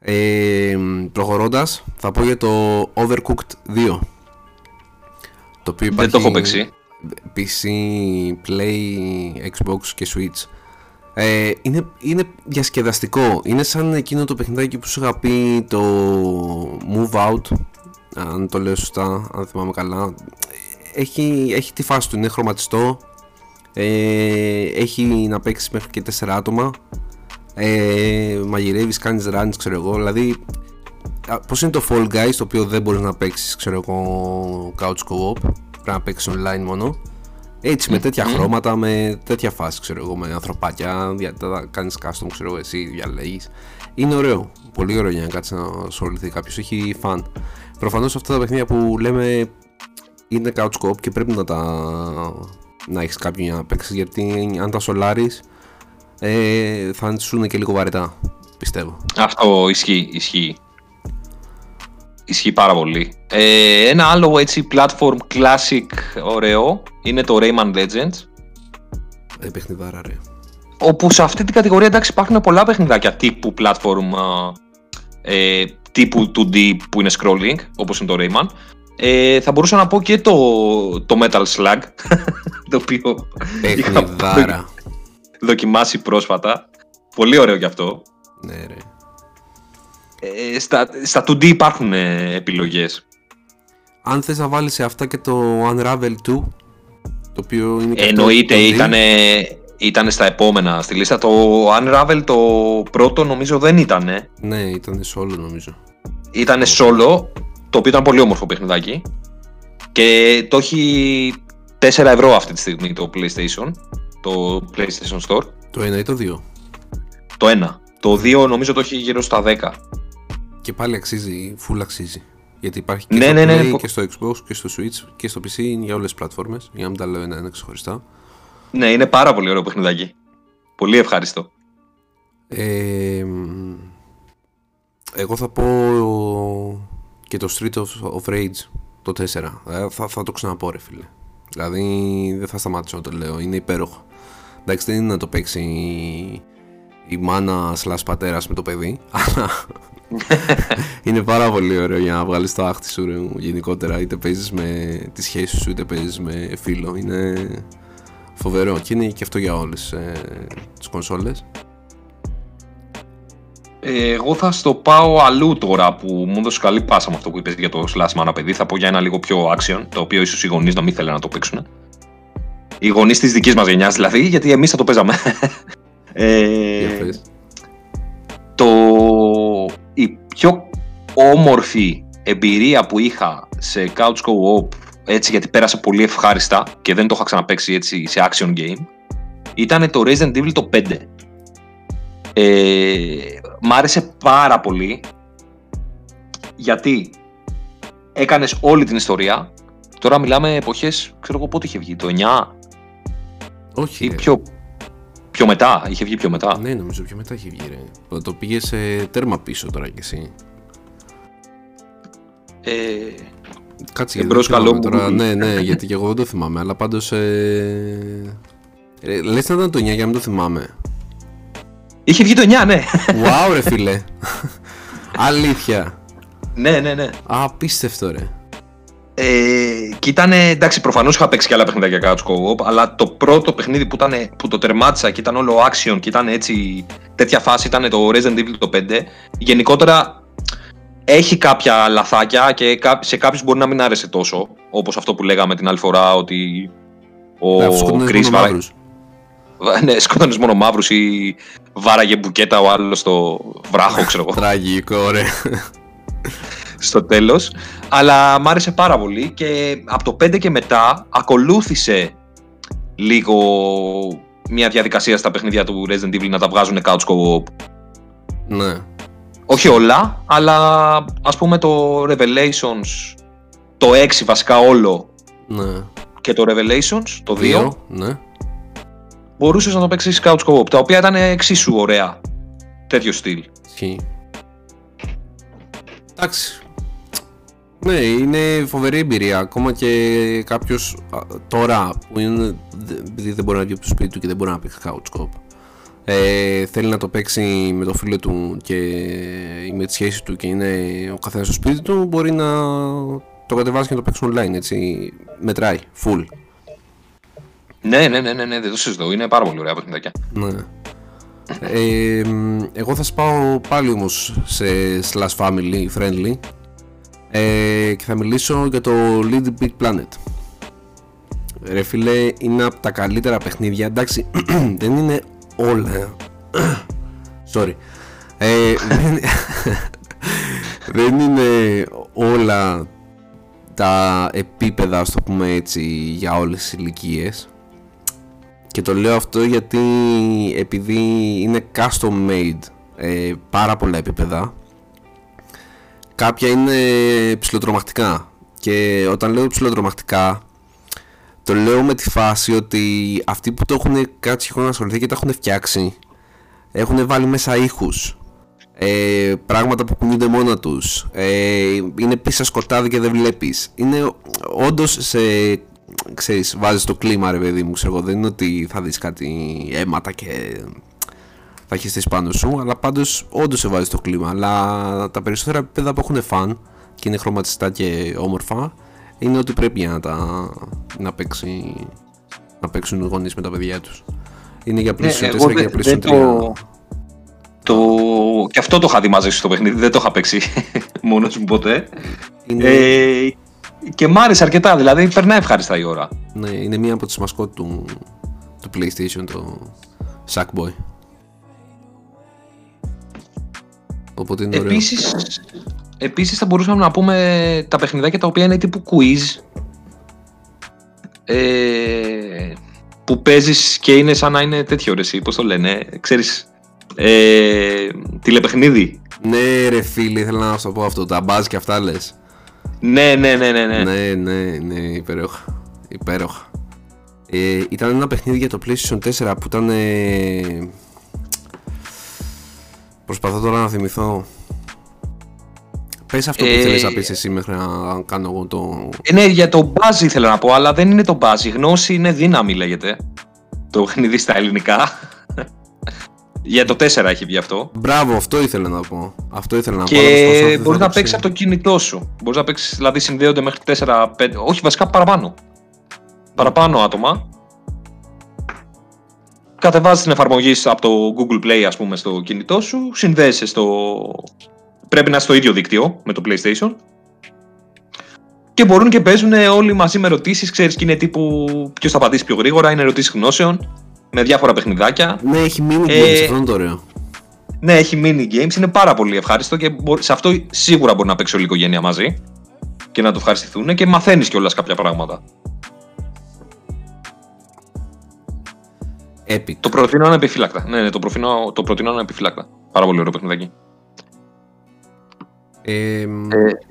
Ε, προχωρώντας, θα πω για το Overcooked 2. Το οποίο Δεν το έχω παίξει. PC, Play, Xbox και Switch. Ε, είναι, είναι διασκεδαστικό. Είναι σαν εκείνο το παιχνιδάκι που σου είχα πει το Move Out. Αν το λέω σωστά, αν θυμάμαι καλά. Έχει, έχει τη φάση του, είναι χρωματιστό. Ε, έχει να παίξεις μέχρι και 4 άτομα. Ε, Μαγειρεύεις, κάνεις runs, ξέρω εγώ. Δηλαδή, πώς είναι το Fall Guys το οποίο δεν μπορείς να παίξεις, ξέρω εγώ, couch co-op. Πρέπει να παίξεις online μόνο. Έτσι, με τέτοια χρώματα, με τέτοια φάση, ξέρω εγώ, με ανθρωπάκια, δια, κάνεις custom, ξέρω εγώ, εσύ διαλέγεις. Είναι ωραίο. Πολύ ωραίο για να κάτσεις να ασχοληθεί κάποιος. Έχει φαν. Προφανώς αυτά τα παιχνίδια που λέμε είναι couch co-op και πρέπει να τα να έχεις κάποιον για να παίξεις γιατί αν τα σολάρεις ε, θα σου είναι και λίγο βαρετά. Πιστεύω. Αυτό ισχύει. ισχύει. Ισχύει πάρα πολύ. Ε, ένα άλλο έτσι platform classic ωραίο είναι το Rayman Legends. Ε, παιχνιδάρα ρε. Όπου σε αυτή την κατηγορία εντάξει υπάρχουν πολλά παιχνιδάκια τύπου platform ε, τύπου 2D που είναι scrolling όπως είναι το Rayman. Ε, θα μπορούσα να πω και το, το Metal Slug το οποίο Παιχνιδάρα. δοκιμάσει πρόσφατα. Πολύ ωραίο γι' αυτό. Ναι ρε. Ε, στα, στα 2D υπάρχουν ε, επιλογές. Αν θες να βάλεις σε αυτά και το Unravel 2 το οποίο είναι και Εννοείται, αυτό 2D, ήταν, ήταν στα επόμενα στη λίστα. Το Unravel το πρώτο νομίζω δεν ήταν. Ναι, ήταν solo νομίζω. Ήταν solo, το οποίο ήταν πολύ όμορφο παιχνιδάκι. Και το έχει 4 ευρώ αυτή τη στιγμή το PlayStation. Το PlayStation Store. Το ένα ή το δύο. Το ένα. Το 2 νομίζω το έχει γύρω στα 10. Και πάλι αξίζει, full αξίζει. Γιατί υπάρχει και Ναι, στο ναι, ναι, Play πο- και στο Xbox και στο Switch και στο PC είναι για όλες τις πλατφόρμες. Για να μην τα λέω ένα-ένα ξεχωριστά. Ναι, είναι πάρα πολύ ωραίο παιχνιδάκι. Πολύ ευχάριστο. Ε, μ, εγώ θα πω και το Street of, of Rage το 4. Ε, θα, θα το ξαναπώ ρε φίλε. Δηλαδή δεν θα σταματήσω να το λέω. Είναι υπέροχο. Εντάξει δεν είναι να το παίξει η, η μάνα σλάς πατέρας με το παιδί. Αλλά είναι πάρα πολύ ωραίο για να βγάλεις το άχτη σου ρε, γενικότερα. Είτε παίζεις με τη σχέση σου είτε παίζεις με φίλο. Είναι φοβερό και είναι και αυτό για όλες ε, τις κονσόλες. Ε, Εγώ θα στο πάω αλλού τώρα που μου έδωσε καλή πάσα με αυτό που είπες για το Slash Mana παιδί. Θα πω για ένα λίγο πιο action, το οποίο ίσως οι γονείς να μην θέλουν να το παίξουν. Οι γονείς της δικής μας γενιάς δηλαδή, γιατί εμείς θα το παίζαμε. Ε, Για πες. το, η πιο όμορφη εμπειρία που είχα σε Couch Co-op έτσι γιατί πέρασε πολύ ευχάριστα και δεν το είχα ξαναπαίξει έτσι σε action game ήταν το Resident Evil το 5 ε, μ' άρεσε πάρα πολύ γιατί έκανες όλη την ιστορία τώρα μιλάμε εποχές ξέρω εγώ πότε είχε βγει το 9 Όχι. ή ρε. πιο, πιο μετά είχε βγει πιο μετά Ναι, νομίζω πιο μετά έχει βγει. Ρε. Το πήγε σε τέρμα πίσω τώρα κι εσύ. ε, Κάτσε Εμπρός δεν θυμάμαι καλό μου τώρα. Google. ναι, ναι, γιατί και εγώ δεν το θυμάμαι. Αλλά πάντως. Ε... Ε, λες να ήταν το 9 για να μην το θυμάμαι. είχε βγει το 9 ναι Wow, ρε φίλε. Αλήθεια. ναι ναι ναι Απίστευτο, ρε. Ε, και ήταν, εντάξει, προφανώς είχα παίξει και άλλα παιχνίδια για couch co-op, αλλά το πρώτο παιχνίδι που, ήταν, που το τερμάτισα και ήταν όλο action και ήταν έτσι, τέτοια φάση ήταν το Resident Evil το 5. Γενικότερα έχει κάποια λαθάκια και κά- σε κάποιους μπορεί να μην άρεσε τόσο, όπως αυτό που λέγαμε την άλλη φορά ότι ο Ναι, αφού σκοτώνεις Chris μόνο βάρα... μαύρους. ναι, σκότωνες μόνο μαύρους ή βάραγε μπουκέτα ο άλλος στο βράχο, ξέρω εγώ Τραγικό, ρε. στο τέλος αλλά μ' άρεσε πάρα πολύ και από το 5 και μετά ακολούθησε λίγο μια διαδικασία στα παιχνίδια του Resident Evil να τα βγάζουν couch co-op. ναι. Όχι όλα, αλλά ας πούμε το Revelations, το 6 βασικά όλο Ναι. και το Revelations, το 2, Δύο, Ναι. μπορούσες να το παίξεις couch co-op, τα οποία ήταν εξίσου ωραία. Τέτοιο στυλ. Ισχύει. Εντάξει. Ναι, είναι φοβερή εμπειρία. Ακόμα και κάποιος τώρα που είναι. δε- επειδή δεν μπορεί να βγει από το σπίτι του και δεν μπορεί να παίξει couch co-op, ε, θέλει να το παίξει με το φίλο του και ή με τη σχέση του και είναι ο καθένας στο σπίτι του, μπορεί να το κατεβάσει και να το παίξει online. Έτσι. Μετράει. Full. Ναι, ναι, ναι, ναι, ναι, δεν το συζητώ. Είναι πάρα πολύ ωραία παιχνιδάκια. Ναι. Ε, εγώ θα σπάω πάλι όμως σε slash family friendly ε, και θα μιλήσω για το Little Big Planet. Ρε φίλε, είναι από τα καλύτερα παιχνίδια. Εντάξει, δεν είναι όλα. Sorry. Ε, δεν, δεν είναι όλα τα επίπεδα, στο το πούμε έτσι, για όλες τις ηλικίες. Και το λέω αυτό γιατί επειδή είναι custom made ε, πάρα πολλά επίπεδα κάποια είναι ψηλοτρομακτικά. Και όταν λέω ψηλοτρομακτικά το λέω με τη φάση ότι αυτοί που το έχουν κάτσει και έχουν ασχοληθεί και τα έχουν φτιάξει έχουν βάλει μέσα ήχους ε, πράγματα που κουνούνται μόνα τους ε, είναι πίσω σκοτάδι και δεν βλέπεις. Είναι όντως σε ξέρεις βάζεις το κλίμα ρε παιδί μου ξέρω, δεν είναι ότι θα δεις κάτι αίματα και θα έχεις πάνω σου, αλλά πάντως όντως σε βάζει το κλίμα. Αλλά τα περισσότερα επίπεδα που έχουν φαν και είναι χρωματιστά και όμορφα είναι ότι πρέπει να, τα, να, παίξει, να παίξουν οι γονείς με τα παιδιά τους. Είναι για PlayStation ναι, 4 και για PlayStation 3. Το... Το... Και αυτό το είχα δει μαζί στο παιχνίδι, δεν το είχα παίξει μόνος μου ποτέ. Είναι... Ε, και μ' άρεσε αρκετά, δηλαδή περνάει ευχάριστα η ώρα. Ναι, είναι μία από τις μασκότ του, του PlayStation, το Sackboy. Οπότε είναι ωραίο. Επίσης, επίσης θα μπορούσαμε να πούμε τα παιχνιδάκια τα οποία είναι τύπου quiz ε, που παίζεις και είναι σαν να είναι τέτοιο ρε εσύ, πώς το λένε, ξέρεις, ε, τηλεπαιχνίδι. Ναι ρε φίλε, ήθελα να σου το πω αυτό, τα μπάζ και αυτά λες. Ναι, ναι, ναι, ναι. Ναι, ναι, ναι, ναι υπέροχα. υπέροχα. Ε, ήταν ένα παιχνίδι για το PlayStation 4 που ήταν... Ε, Προσπαθώ τώρα να θυμηθώ. Πες αυτό που ε... θέλεις να πεις εσύ μέχρι να κάνω εγώ το... Ε, ναι, για το buzz ήθελα να πω, αλλά δεν είναι το buzz. Η γνώση είναι δύναμη λέγεται. Το παιχνίδι στα ελληνικά. για το 4 έχει βγει αυτό. Μπράβο, αυτό ήθελα να πω. Αυτό ήθελα να και πω. Και μπορείς να παίξεις από το κινητό σου. Μπορείς να παίξεις, δηλαδή συνδέονται μέχρι 4, 5, όχι βασικά παραπάνω. Παραπάνω άτομα κατεβάζεις την εφαρμογή από το Google Play ας πούμε στο κινητό σου, συνδέεσαι στο... πρέπει να είσαι στο ίδιο δίκτυο με το PlayStation και μπορούν και παίζουν όλοι μαζί με ερωτήσεις. Ξέρεις και είναι τύπου ποιος θα απαντήσει πιο γρήγορα. Είναι ερωτήσεις γνώσεων με διάφορα παιχνιδάκια. Ναι, έχει mini games, ε, αυτό είναι το ωραίο. Ναι, έχει mini games. Είναι πάρα πολύ ευχάριστο και σε αυτό σίγουρα μπορεί να παίξει όλη η οικογένεια μαζί και να το ευχαριστηθούν και μαθαίνεις κιόλας κάποια πράγματα. Epic. Το προτείνω ανεπιφύλακτα. Ναι, ναι, το, προφινώ, το προτείνω ανεπιφύλακτα. Πάρα πολύ ωραίο παιχνιδάκι. Ε, ε,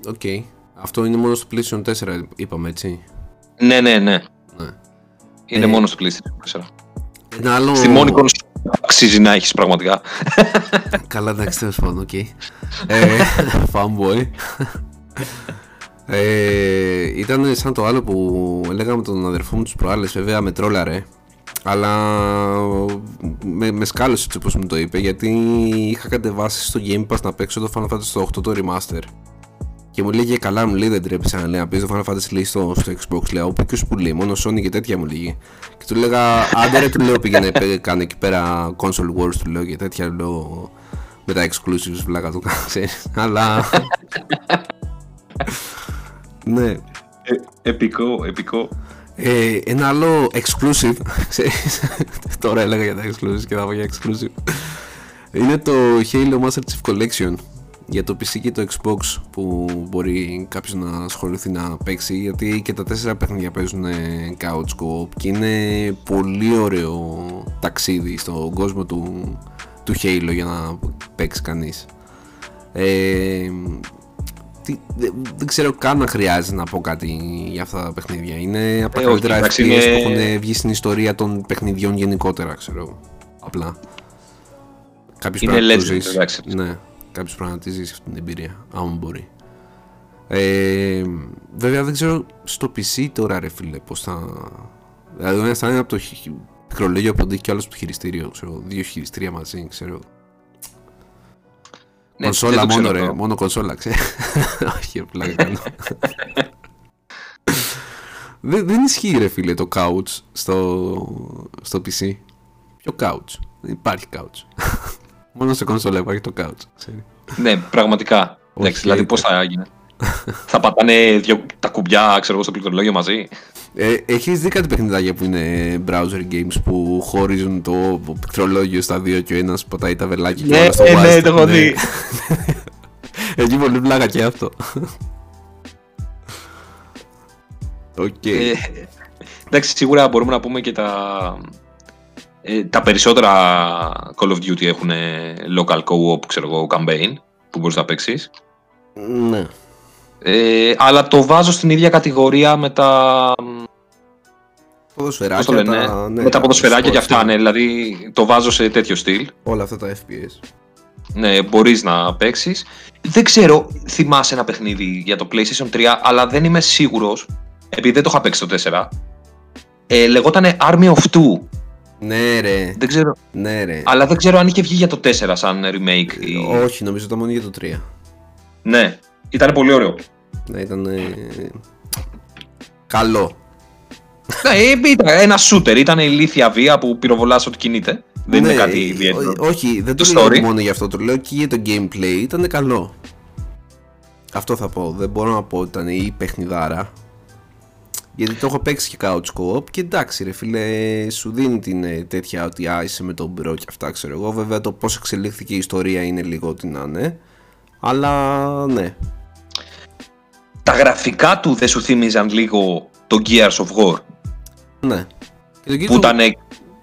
okay. Αυτό είναι μόνο στο PlayStation 4, είπαμε έτσι. Ναι, ναι, ναι. ναι. Είναι ε, μόνο στο PlayStation 4. Ένα άλλο... Στη μόνη κονσόλα αξίζει να έχεις πραγματικά. Καλά, εντάξει, τέλος πάντων, οκ. Ε, fanboy. Ε, ήταν σαν το άλλο που έλεγαμε τον αδερφό μου τους προάλλες, βέβαια με τρόλαρε αλλά με, με σκάλωσε έτσι όπως μου το είπε γιατί είχα κατεβάσει στο Game Pass να παίξω το Final Fantasy 8 το Remaster. Και μου λέγε καλά μου λέει δεν τρέπεσαι να λέει να το Final Fantasy λέει στο, στο Xbox λέω που και που λέει μόνο Sony και τέτοια μου λέγει και του λέγα άντε ρε του λέω πήγαινε κάνει εκεί πέρα console wars του λέω και τέτοια λέω με τα exclusives βλάκα του ξέρεις. Αλλά ναι. Ε, επικό, επικό ε, ένα άλλο exclusive, τώρα έλεγα για τα exclusive και θα πω για exclusive, είναι το Halo Master Chief Collection για το PC και το Xbox που μπορεί κάποιος να ασχοληθεί να παίξει γιατί και τα τέσσερα παιχνίδια παίζουν couch co και είναι πολύ ωραίο ταξίδι στον κόσμο του, του Halo για να παίξει κανείς. Ε, τι, δεν, ξέρω καν να χρειάζεται να πω κάτι για αυτά τα παιχνίδια. Είναι από τα ε, καλύτερα FPS είναι... που έχουν βγει στην ιστορία των παιχνιδιών γενικότερα, ξέρω. Απλά. Κάποιος είναι legend, Ναι, κάποιος πρέπει να τη ζήσει αυτή την εμπειρία, άμα μπορεί. Ε, βέβαια δεν ξέρω στο PC τώρα ρε φίλε πώς θα... Δηλαδή ο θα είναι από το μικρολόγιο που αντέχει και άλλος από το χειριστήριο, ξέρω, δύο χειριστήρια μαζί, ξέρω. Ναι, κονσόλα μόνο ρε, μόνο κονσόλα ξέρει. Όχι, απλά κάνω. δεν, δεν ισχύει ρε φίλε το couch στο, στο PC. Ποιο couch; Δεν υπάρχει couch. Μόνο σε κονσόλα υπάρχει το couch. Ξέρει. Ναι, πραγματικά. Εντάξει, δηλαδή πώς θα έγινε. Θα πατάνε δύο, τα κουμπιά, ξέρω εγώ, στο πληκτρολόγιο μαζί. Ε, έχεις δει κάτι παιχνιδάκια που είναι browser games που χωρίζουν το πληκτρολόγιο στα δύο και ο ένας πατάει τα βελάκια και Ναι, όλα στο ε, ναι, WASD. το έχω δει. Έχει πολύ πλάκα και αυτό. Οκ. Ε, εντάξει, σίγουρα μπορούμε να πούμε και τα. ε, τα περισσότερα Call of Duty έχουν local co-op, ξέρω εγώ, campaign που μπορείς να παίξεις. Ναι. Ε, αλλά το βάζω στην ίδια κατηγορία με τα, Ποδοσφαιράκια. πώς το λένε, τα, ναι, με τα ποδοσφαιράκια και sports, αυτά, ναι, δηλαδή το βάζω σε τέτοιο στυλ. Όλα αυτά τα FPS. Ναι, μπορείς να παίξεις. Δεν ξέρω, θυμάσαι ένα παιχνίδι για το PlayStation 3, αλλά δεν είμαι σίγουρος, επειδή δεν το είχα παίξει το 4. Ε, λεγότανε Army of Two. Ναι ρε. Δεν ξέρω, Ναι ρε. αλλά δεν ξέρω αν είχε βγει για το 4 σαν remake. ή- Όχι, νομίζω ήταν μόνο για το 3. Ναι, ήταν πολύ ωραίο. Ναι, ήταν. ε, Καλό. ναι, ε, ήταν ένα shooter, ήταν ηλίθια βία που πυροβολάς ό,τι κινείται. Δεν Ναι, είναι κάτι ε, ιδιαίτερο. ό- Όχι, δεν το, Το λέω story. μόνο για αυτό. Το λέω και για το gameplay. Ήταν καλό. Αυτό θα πω. Δεν μπορώ να πω ότι ήταν η παιχνιδάρα. Γιατί το έχω παίξει και couch co-op και εντάξει ρε φίλε σου δίνει την ε, τέτοια ότι α, είσαι με τον bro και αυτά ξέρω εγώ βέβαια το πως εξελίχθηκε η ιστορία είναι λίγο ό,τι να είναι αλλά ναι Τα γραφικά του δεν σου θύμιζαν λίγο το Gears of War; ναι και το Που ήταν.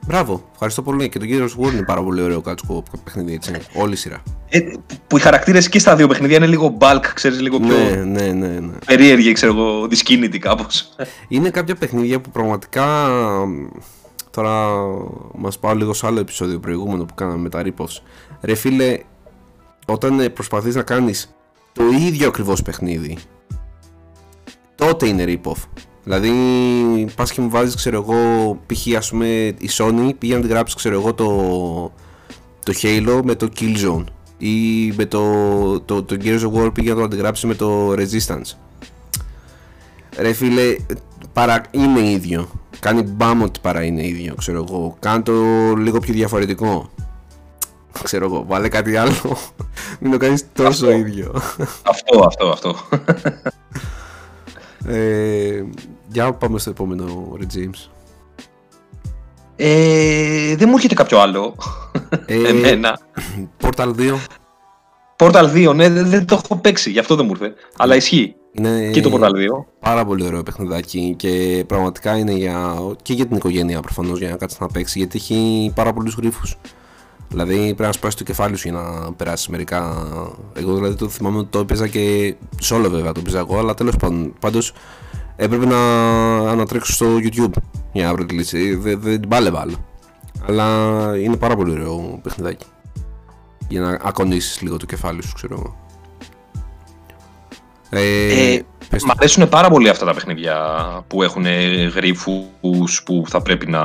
Μπράβο, ευχαριστώ πολύ. Και το Gears of War είναι πάρα πολύ ωραίο couch co-op παιχνίδι έτσι. Όλη η σειρά. Ε, που οι χαρακτήρες και στα δύο παιχνίδια είναι λίγο bulk, ξέρεις, λίγο πιο Ναι, ναι, ναι, ναι. περίεργοι, ξέρω εγώ, δυσκίνητοι κάπως. Είναι κάποια παιχνίδια που πραγματικά. μ, Τώρα μας πάω λίγο σε άλλο επεισόδιο προηγούμενο που κάναμε με τα Ripoffs. Ρε φίλε, όταν ε, προσπαθείς να κάνεις το ίδιο ακριβώς παιχνίδι, τότε είναι rip-off. Δηλαδή, πας και μου βάζεις, ξέρω εγώ, π.χ. ας πούμε η Sony πήγε να την γράψει, ξέρω εγώ, το, το Halo με το Killzone ή με το, το, το Gears of War πήγε να το αντιγράψει με το Resistance. Ρε φίλε, παρά είναι ίδιο. Κάνει μπαμ ότι παρά είναι ίδιο, ξέρω εγώ. Κάνε το λίγο πιο διαφορετικό. Ξέρω εγώ, βάλε κάτι άλλο. Μην το κάνεις τόσο Αυτό. ίδιο. αυτό, αυτό, αυτό. Ε, για πάμε στο επόμενο, ρε James. Ε, δεν μου έρχεται κάποιο άλλο. Ε, Εμένα. Portal 2 Portal 2, ναι, δεν, δεν το έχω παίξει, γι' αυτό δεν μου ήρθε. Αλλά ισχύει. είναι Και το Portal 2. πάρα πολύ ωραίο παιχνιδάκι και πραγματικά είναι για, και για την οικογένεια προφανώς για να κάτσεις να παίξεις γιατί έχει πάρα πολλούς γρίφους. Δηλαδή πρέπει να σπάσει το κεφάλι σου για να περάσεις μερικά. Εγώ δηλαδή το θυμάμαι ότι το έπαιζα και solo βέβαια το έπαιζα εγώ, αλλά τέλος πάντων. Πάντως έπρεπε να ανατρέξω στο YouTube για να βρω τη λύση. Δεν, δεν την πάλευα άλλο. Αλλά είναι πάρα πολύ ωραίο παιχνιδάκι. Για να ακονίσεις λίγο το κεφάλι σου, ξέρω εγώ. Ε, Ε, πες Μ' αρέσουν πάρα πολύ αυτά τα παιχνίδια που έχουν γρίφους που θα πρέπει να,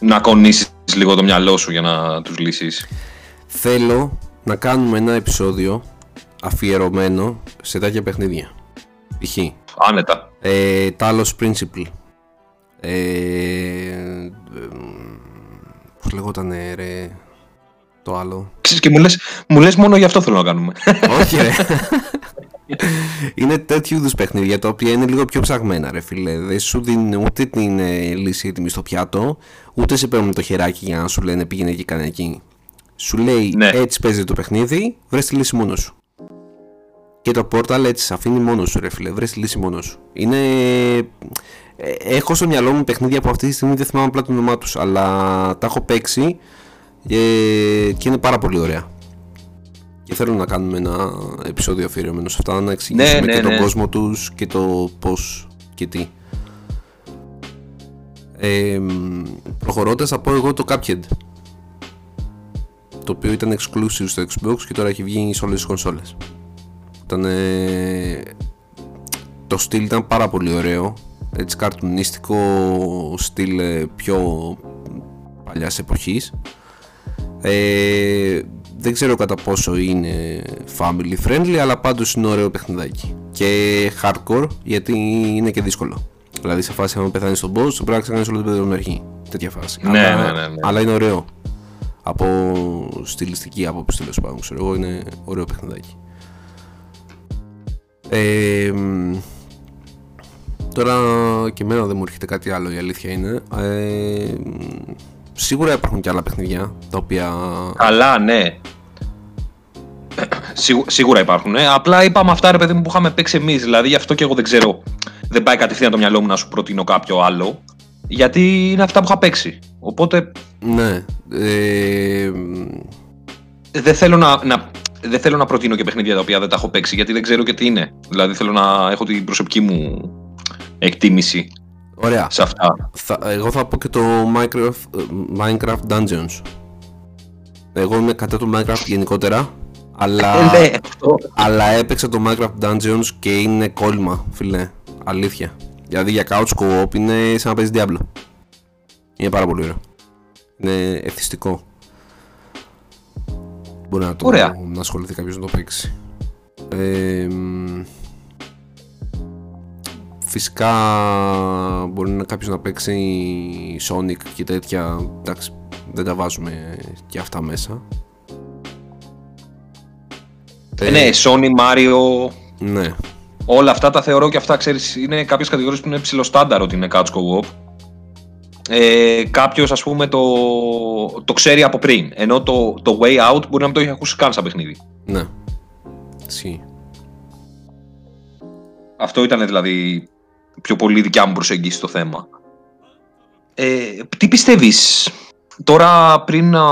να κονίσεις λίγο το μυαλό σου για να τους λύσεις. Θέλω να κάνουμε ένα επεισόδιο αφιερωμένο σε τέτοια παιχνίδια. Π.χ. Άνετα. Ε, Talos Principle. Ε, ε, πώς λεγόταν ρε το άλλο. Ξέρεις, και μου λες, μου λες μόνο γι' αυτό θέλω να κάνουμε. Όχι ρε. είναι τέτοιου είδους παιχνίδια τα οποία είναι λίγο πιο ψαγμένα ρε φίλε. Δεν σου δίνουν ούτε την ε, λύση έτοιμη στο πιάτο, ούτε σε παίρνουν το χεράκι για να σου λένε πήγαινε εκεί κάνε εκεί. Σου λέει Ναι. έτσι παίζει το παιχνίδι, βρες τη λύση μόνος σου. Και το Portal έτσι σε αφήνει μόνος σου ρε φίλε, βρες τη λύση μόνος σου. Είναι... ε, Έχω στο μυαλό μου παιχνίδια που αυτή τη στιγμή δεν θυμάμαι απλά το όνομά τους, αλλά τα έχω παίξει ε, και είναι πάρα πολύ ωραία. Και θέλω να κάνουμε ένα επεισόδιο αφιερωμένο σε αυτά, να εξηγήσουμε ναι, και τον ναι. κόσμο τους και το πώς και τι. Ε, προχωρώντας θα πω εγώ το Cuphead το οποίο ήταν exclusive στο Xbox και τώρα έχει βγει σε όλες τις κονσόλες. Ήταν, ε, το στυλ ήταν πάρα πολύ ωραίο, έτσι καρτουνίστικο στυλ ε, πιο παλιάς εποχής. Ε, δεν ξέρω κατά πόσο είναι family friendly αλλά πάντως είναι ωραίο παιχνιδάκι και hardcore γιατί είναι και δύσκολο δηλαδή σε φάση αν πεθάνεις στον boss το πρέπει να ξεκάνεις όλο το παιδί από την αρχή τέτοια φάση. Ναι, αλλά, ναι, ναι, ναι. αλλά είναι ωραίο. Από στιλιστική άποψη τέλος πάντων, ξέρω εγώ, είναι ωραίο παιχνιδάκι. Ε, μ, τώρα και εμένα δεν μου έρχεται κάτι άλλο, η αλήθεια είναι. Ε, μ, σίγουρα υπάρχουν και άλλα παιχνίδια τα οποία. Καλά, ναι. Σίγου- σίγουρα υπάρχουν. Ε. Απλά είπαμε αυτά ρε παιδί μου που είχαμε παίξει εμείς. Δηλαδή γι' αυτό και εγώ δεν ξέρω. Δεν πάει κατευθείαν το μυαλό μου να σου προτείνω κάποιο άλλο. Γιατί είναι αυτά που είχα παίξει. Οπότε Ναι. Ε, μ, δεν θέλω να, να, δεν θέλω να προτείνω και παιχνίδια τα οποία δεν τα έχω παίξει γιατί δεν ξέρω και τι είναι. Δηλαδή θέλω να έχω την προσωπική μου εκτίμηση ωραία. σε αυτά. Θα, εγώ θα πω και το Minecraft, ε, Minecraft Dungeons. Εγώ είμαι κατά του Minecraft γενικότερα, αλλά, Ε, ναι, αυτό. αλλά έπαιξα το Minecraft Dungeons και είναι κόλλημα, φιλέ. Αλήθεια. Δηλαδή για couch co-op είναι σαν να παίζεις Diablo. Είναι πάρα πολύ ωραίο. Είναι εθιστικό. Μπορεί να το Ωραία. να ασχοληθεί κάποιος να το παίξει. Ε, μ, φυσικά μπορεί να κάποιος να παίξει Sonic και τέτοια. Εντάξει, δεν τα βάζουμε και αυτά μέσα. Ε, ναι, Sony, Mario, Ναι, όλα αυτά τα θεωρώ και αυτά, ξέρεις, είναι κάποιες κατηγορίες που είναι ψηλό στάνταρ ότι είναι couch co-op. Ε, κάποιος ας πούμε το, το ξέρει από πριν, ενώ το, το Way Out μπορεί να μην το έχει ακούσει καν σαν παιχνίδι. ναι. Ισχύει. Αυτό ήταν δηλαδή πιο πολύ δικιά μου προσέγγιση στο θέμα. Ε, τι πιστεύεις; Τώρα πριν να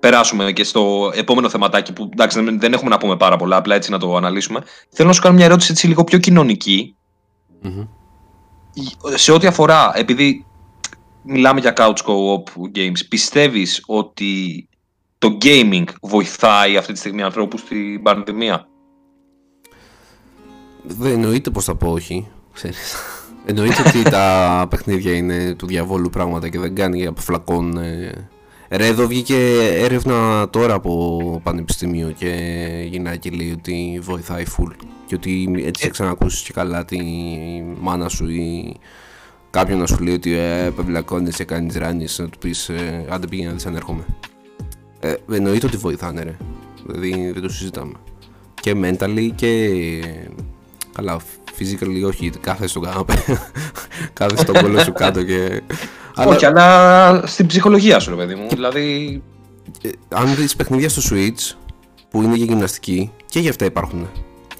περάσουμε και στο επόμενο θεματάκι που εντάξει δεν, δεν έχουμε να πούμε πάρα πολλά απλά έτσι να το αναλύσουμε θέλω να σου κάνω μια ερώτηση έτσι λίγο πιο κοινωνική Μμμ. σε ό,τι αφορά επειδή μιλάμε για couch co-op games πιστεύεις ότι το gaming βοηθάει αυτή τη στιγμή ανθρώπους στην πανδημία; Δεν εννοείται πως θα πω όχι. Ξέρεις. Εννοείται ότι τα παιχνίδια είναι του διαβόλου πράγματα και δεν κάνει από φλακών. ε. Ρε, εδώ βγήκε έρευνα τώρα από πανεπιστήμιο και γυρνάει και λέει ότι βοηθάει full. Και ότι έτσι θα ξανακούσεις και καλά τη μάνα σου ή κάποιον να σου λέει ότι ε, πευλακώνεσαι, κάνεις ράνεις, να του πεις ε, άντε πήγαινε να δεις αν έρχομαι. Ε, εννοείται ότι βοηθάνε ρε. Δηλαδή δεν το συζητάμε. Και mentally και καλά physically όχι κάθε στον καναπέ κάθε στον κόλλο σου κάτω και Όχι, αλλά στην ψυχολογία σου, ρε παιδί μου. Δηλαδή. ε, αν δεις παιχνίδια στο Switch που είναι για γυμναστική και για αυτά υπάρχουν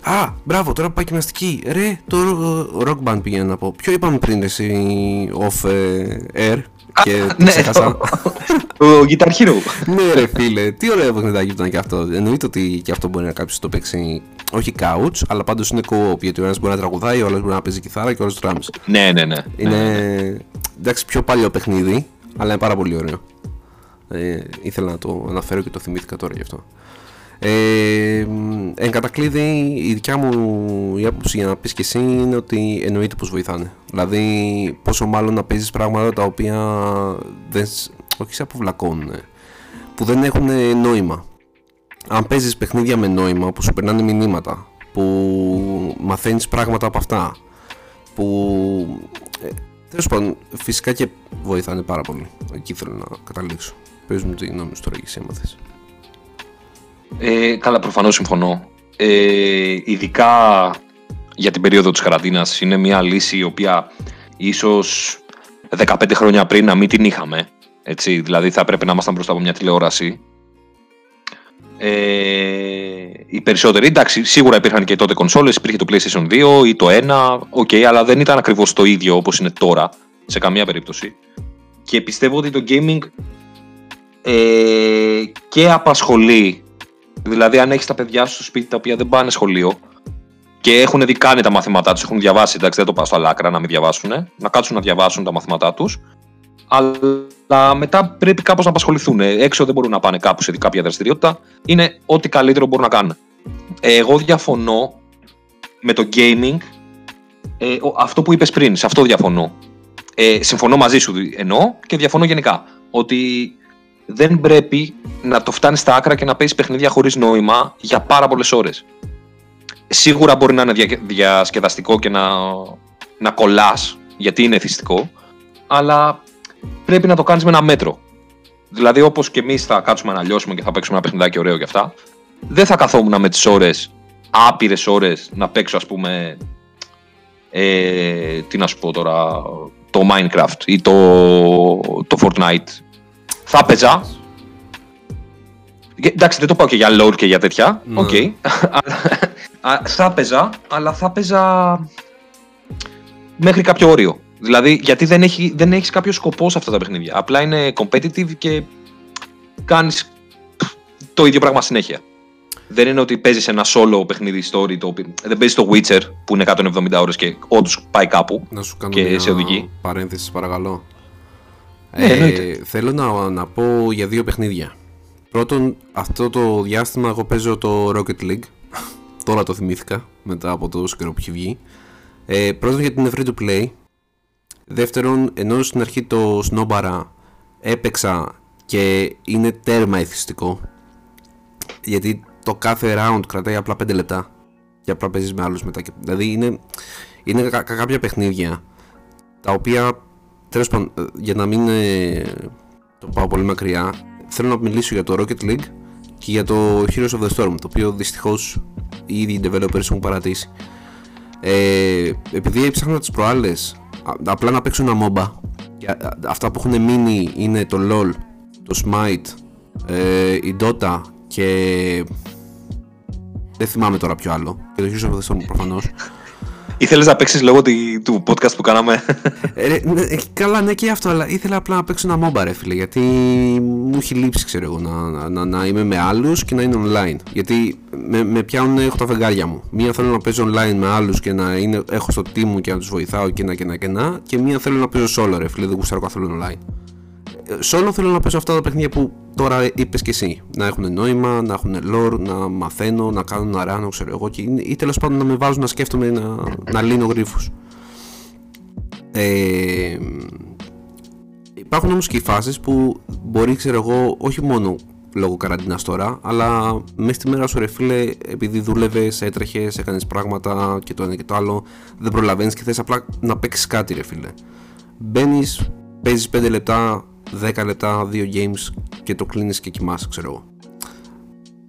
Α, μπράβο, τώρα που πάει γυμναστική. Ρε, το ro- rock band πήγαινα να πω. Ποιο είπαμε πριν εσύ off ε, air; Και το ναι, ξέχασα. το Guitar Hero. ναι, ρε φίλε, τι ωραίο παιχνιδάκι ήταν και αυτό. Εννοείται ότι και αυτό μπορεί να κάποιο το παίξει. Όχι couch, αλλά πάντως είναι co-op. Γιατί ο ένας μπορεί να τραγουδάει, ο άλλος μπορεί να παίζει κιθάρα και ο άλλος drums. ναι, ναι, ναι. Είναι εντάξει πιο παλιό παιχνίδι, αλλά είναι πάρα πολύ ωραίο. Ε, ήθελα να το αναφέρω και το θυμήθηκα τώρα γι' αυτό. Ε, μ, εν κατακλείδη, η δικιά μου η άποψη για να πεις και εσύ είναι ότι εννοείται πως βοηθάνε. Δηλαδή, πόσο μάλλον να παίζεις πράγματα τα οποία δεν, σ- όχι σε αποβλακώνουν, που δεν έχουν νόημα. Αν παίζεις παιχνίδια με νόημα, που σου περνάνε μηνύματα, που μαθαίνεις πράγματα από αυτά, που ε, τέλος πάντων φυσικά και βοηθάνε πάρα πολύ. Εκεί θέλω να καταλήξω. Πες μου τι γνώμη σου τώρα και εσύ έμαθες. Ε, καλά, προφανώς συμφωνώ. Ε, ειδικά για την περίοδο της καραντίνας είναι μια λύση η οποία ίσως 15 χρόνια πριν να μην την είχαμε. Έτσι, δηλαδή θα έπρεπε να ήμασταν μπροστά από μια τηλεόραση. Ε, οι περισσότεροι, εντάξει, σίγουρα υπήρχαν και τότε κονσόλες, υπήρχε το PlayStation 2 ή το 1, οκ, αλλά δεν ήταν ακριβώς το ίδιο όπως είναι τώρα, σε καμία περίπτωση. Και πιστεύω ότι το gaming ε, και απασχολεί Δηλαδή, αν έχεις τα παιδιά σου στο σπίτι τα οποία δεν πάνε σχολείο και έχουν δει κάνει τα μαθήματά τους, έχουν διαβάσει, εντάξει, δεν το πάω στα λάκρα να μην διαβάσουν, να κάτσουν να διαβάσουν τα μαθήματά τους. Αλλά μετά πρέπει κάπως να απασχοληθούν. Έξω δεν μπορούν να πάνε κάπου σε κάποια δραστηριότητα. Είναι ό,τι καλύτερο μπορούν να κάνουν. Ε, Εγώ διαφωνώ με το gaming. Ε, ο- αυτό που είπες πριν, σε αυτό διαφωνώ. Ε, συμφωνώ μαζί σου εννοώ και διαφωνώ γενικά. Ότι δεν πρέπει να το φτάνεις στα άκρα και να παίζεις παιχνίδια χωρίς νόημα για πάρα πολλές ώρες. Σίγουρα μπορεί να είναι δια- διασκεδαστικό και να, να κολλάς, γιατί είναι εθιστικό. αλλά πρέπει να το κάνεις με ένα μέτρο. Δηλαδή, όπως και εμείς θα κάτσουμε να λιώσουμε και θα παίξουμε ένα παιχνιδάκι ωραίο και αυτά, δεν θα καθόμουν με τις ώρες, άπειρες ώρες, να παίξω, ας πούμε. Ε, τι να σου πω τώρα, το Minecraft ή το, το Fortnite. Θα παίζα. Εντάξει, δεν το πάω και για LOL και για τέτοια. Ναι. Οκ. θα παίζα, αλλά θα παίζα μέχρι κάποιο όριο. Δηλαδή, γιατί δεν έχει, δεν έχεις κάποιο σκοπό σε αυτά τα παιχνίδια. Απλά είναι competitive και κάνεις το ίδιο πράγμα συνέχεια. Δεν είναι ότι παίζεις ένα solo παιχνίδι story, το οποίο, δεν παίζεις το Witcher που είναι 170 ώρες και όντως πάει κάπου. Να σου κάνω Και μια σε οδηγεί. παρένθεση, παρακαλώ. Ναι, εννοείται. θέλω να, να πω για δύο παιχνίδια. Πρώτον, αυτό το διάστημα εγώ παίζω το Rocket League. Τώρα το θυμήθηκα, μετά από το καιρό που έχει βγει. Ε, πρώτον, γιατί είναι free to play. Δεύτερον, ενώ στην αρχή το Snowbara έπαιξα και είναι τέρμα εθιστικό. Γιατί το κάθε round κρατάει απλά 5 λεπτά. Και απλά παίζεις με άλλους μετά. και- Δηλαδή είναι, είναι κα- κα- κάποια παιχνίδια τα οποία τέλος πάντων ε, για να μην ε, το πάω πολύ μακριά θέλω να μιλήσω για το Rocket League και για το Heroes of the Storm το οποίο δυστυχώς οι ίδιοι developers έχουν παρατήσει. Ε, επειδή έψαχνα τις προάλλες α- απλά να παίξω ένα MOBA. Και α- α- αυτά που έχουν μείνει είναι το LOL, το Smite, ε, η Dota και δεν θυμάμαι τώρα ποιο άλλο. Και το Heroes of the Storm προφανώς Ήθελες να παίξεις λόγω τη- του podcast που κάναμε; Ε, ρε, ναι, ε, καλά, ναι και αυτό, αλλά ήθελα απλά να παίξω ένα MOBA, ρε φίλε. Γιατί μου έχει λείψει, ξέρω εγώ, να, να, να, να είμαι με άλλους και να είναι online. Γιατί με, με πιάνουν, έχω τα φεγγάρια μου. Μία θέλω να παίζω online με άλλους και να είναι, έχω στο team μου και να τους βοηθάω και να και να και να. Και μία θέλω να παίζω solo, ρε φίλε. Δεν γουστάρω καθόλου online. Ε, Solo θέλω να παίζω αυτά τα παιχνίδια που τώρα είπες και εσύ. Να έχουν νόημα, να έχουν lore, να μαθαίνω, να κάνω να ράνω, ξέρω εγώ. Και, είναι- ή τέλος πάντων να με βάζουν να σκέφτομαι να, να λύνω γρήφου. Ε, υπάρχουν όμως και οι φάσεις που μπορεί ξέρω εγώ όχι μόνο λόγω καραντίνας τώρα αλλά μέσα στη μέρα σου ρε φίλε επειδή δούλευες, έτρεχες, έκανες πράγματα και το ένα και το άλλο δεν προλαβαίνεις και θες απλά να παίξεις κάτι ρε φίλε μπαίνεις, παίζεις 5 λεπτά, 10 λεπτά, 2 games και το κλείνεις και κοιμάσαι ξέρω εγώ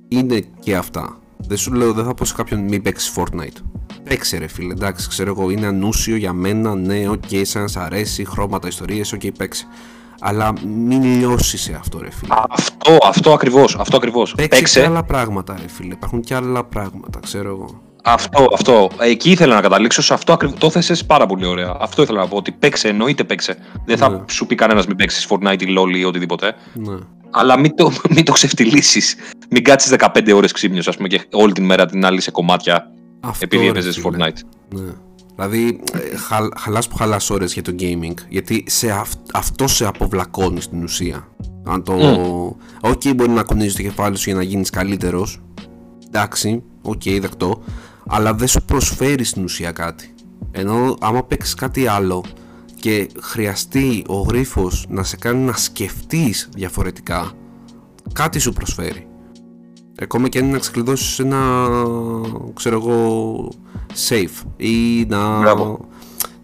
είναι και αυτά. Δεν σου λέω, δεν θα πω σε κάποιον μην παίξεις Fortnite. Παίξε ρε φίλε, εντάξει, ξέρω εγώ, είναι ανούσιο για μένα, ναι, οκ, σαν να σ' αρέσει, χρώματα, ιστορίες, οκ, παίξε. Αλλά μην λιώσει σε αυτό ρε φίλε. αυτό, αυτό ακριβώς. Αυτό ακριβώς. Παίξε, και Παίξε. άλλα πράγματα ρε φίλε, υπάρχουν και άλλα πράγματα, ξέρω εγώ. Αυτό, αυτό. Εκεί ήθελα να καταλήξω. Σε αυτό ακριβώς. Το θέσες πάρα πολύ ωραία. Αυτό ήθελα να πω. Ότι παίξε, εννοείται παίξε. Δεν θα Ναι. σου πει κανένας μην παίξεις Fortnite ή LOL ή οτιδήποτε. Ναι. Αλλά μην το, μην το ξεφτυλίσεις. Μην κάτσεις 15 ώρες ξύπνιος, ας πούμε, και όλη την μέρα την άλλη σε κομμάτια Αυτό, επειδή ρε έπαιζες φίλε. Fortnite. Ναι. Δηλαδή, ε, χα, χαλάς που χαλάς ώρες για το gaming, γιατί σε αυ- αυτό σε αποβλακώνει στην ουσία. Αν το... Οκ, μπορεί να κουνήσεις το κεφάλι σου για να γίνεις καλύτερος, εντάξει, οκ, δεκτό, αλλά δεν σου προσφέρει στην ουσία κάτι. Ενώ άμα παίξεις κάτι άλλο και χρειαστεί ο γρίφος να σε κάνει να σκεφτείς διαφορετικά, κάτι σου προσφέρει. Ακόμα και αν είναι να ξεκλειδώσεις ένα, ξέρω εγώ, safe ή να, Μπράβο.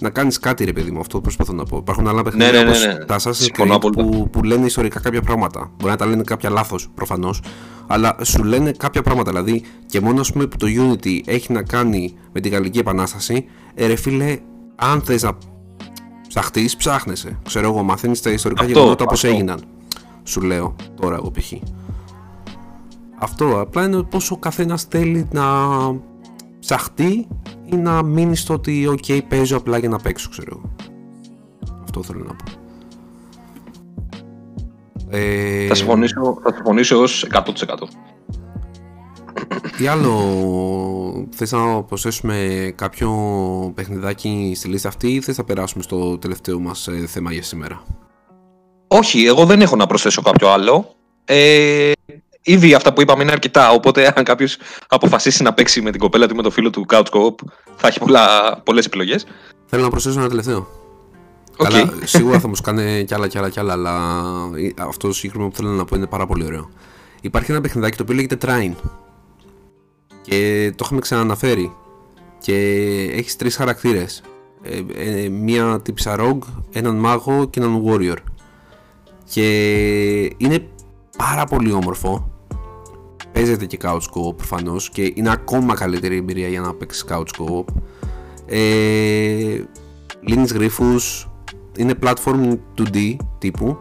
Να κάνεις κάτι ρε παιδί μου, αυτό προσπαθώ να πω. Υπάρχουν άλλα παιχνίδια ναι, ναι, όπως ναι. τα Assassin's Συμφωνώ Creed απόλυτα. που, που λένε ιστορικά κάποια πράγματα. Μπορεί να τα λένε κάποια λάθος προφανώς, αλλά σου λένε κάποια πράγματα. Δηλαδή και μόνο ας πούμε που το Unity έχει να κάνει με την Γαλλική Επανάσταση, ε, ρε φίλε, αν θες να ψαχτείς, ψάχνεσαι. Ξέρω εγώ, μαθαίνεις τα ιστορικά Αυτό, γεγονότα πώς αυτό. έγιναν. Σου λέω τώρα εγώ π.χ. Αυτό απλά είναι πόσο ο καθένας θέλει να ψαχτεί ή να μείνει στο ότι ok παίζω απλά για να παίξω ξέρω εγώ. Αυτό θέλω να πω. Ε, Θα συμφωνήσω, θα συμφωνήσω ως 100%. Τι άλλο θες να προσθέσουμε κάποιο παιχνιδάκι στη λίστα αυτή ή θες να περάσουμε στο τελευταίο μας ε, θέμα για σήμερα; Όχι, εγώ δεν έχω να προσθέσω κάποιο άλλο. Ε, ήδη αυτά που είπαμε είναι αρκετά. Οπότε, αν κάποιος αποφασίσει να παίξει με την κοπέλα του ή με το φίλο του Couch Co-op, θα έχει πολλές επιλογές. Θέλω να προσθέσω ένα τελευταίο. Οκ. Καλά, σίγουρα θα μου κάνει κι άλλα κι άλλα κι άλλα, αλλά ε, αυτό το συγκεκριμένο που θέλω να πω είναι πάρα πολύ ωραίο. Υπάρχει ένα παιχνιδάκι το οποίο λέγεται Trine. Και το είχαμε ξαναναφέρει. Και έχεις τρεις χαρακτήρες. ε, μία τύψα rogue, έναν μάγο και έναν warrior και είναι πάρα πολύ όμορφο παίζεται και couch co-op προφανώς και είναι ακόμα καλύτερη εμπειρία για να παίξεις couch co-op. Ε, λύνεις γρίφους είναι platform 2D τύπου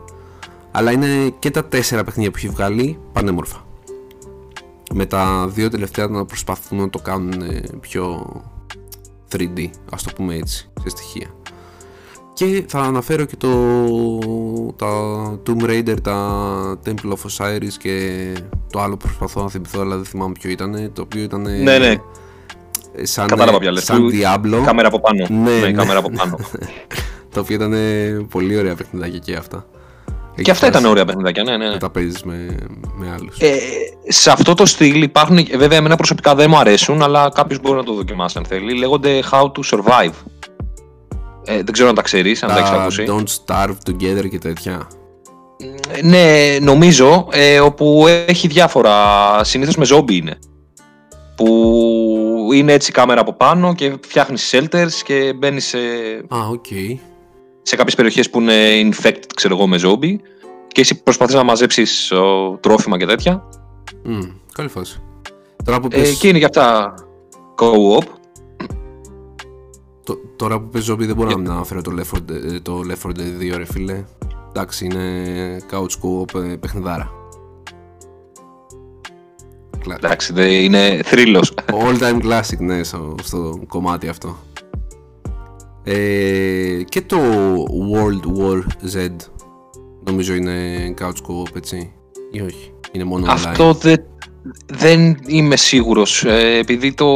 αλλά είναι και τα τέσσερα παιχνίδια που έχει βγάλει πανέμορφα. Με τα δύο τελευταία να προσπαθούν να το κάνουν πιο 3D ας το πούμε έτσι σε στοιχεία και θα αναφέρω και το τα Tomb Raider, τα Temple of Osiris και το άλλο που προσπαθώ να θυμηθώ αλλά δεν θυμάμαι ποιο ήταν το οποίο ήταν ναι, ναι. σαν, Κατάλαβα σαν Diablo κάμερα από πάνω ναι, ναι, κάμερα από πάνω το οποίο ήταν πολύ ωραία παιχνιδάκια και αυτά και αυτά ήταν ωραία παιχνιδάκια, ναι, ναι. ναι. Τα παίζεις με, με άλλους. Ε, σε αυτό το στυλ υπάρχουν. Βέβαια, εμένα προσωπικά δεν μου αρέσουν, αλλά κάποιος μπορεί να το δοκιμάσει αν θέλει. Λέγονται How to Survive. Ε, δεν ξέρω αν τα ξέρεις, αν τα έχεις ακούσει. Don't starve together και τέτοια. Ναι, νομίζω. Ε, όπου έχει διάφορα. Συνήθως με ζόμπι είναι. Που είναι έτσι κάμερα από πάνω και φτιάχνεις shelters και μπαίνεις σε. Α, OK. Okay σε κάποιες περιοχές που είναι infected, ξέρω εγώ, με ζόμπι και εσύ προσπαθείς να μαζέψεις ο, τρόφιμα και τέτοια. Mm, καλή φάση. Τώρα που ε, πες... και είναι για αυτά co-op. Τώρα που πες ζόμπι δεν μπορώ να αναφέρω το Left 4 Dead, το Left 4 Dead 2 ρε φίλε. Εντάξει, είναι couch co-op ε, παιχνιδάρα. Εντάξει, είναι θρύλος. All time classic, ναι, στο, στο κομμάτι αυτό. Ε, και το World War Z νομίζω είναι couch co-op έτσι ή όχι, είναι μόνο online. Αυτό δεν είμαι σίγουρος ε, επειδή το,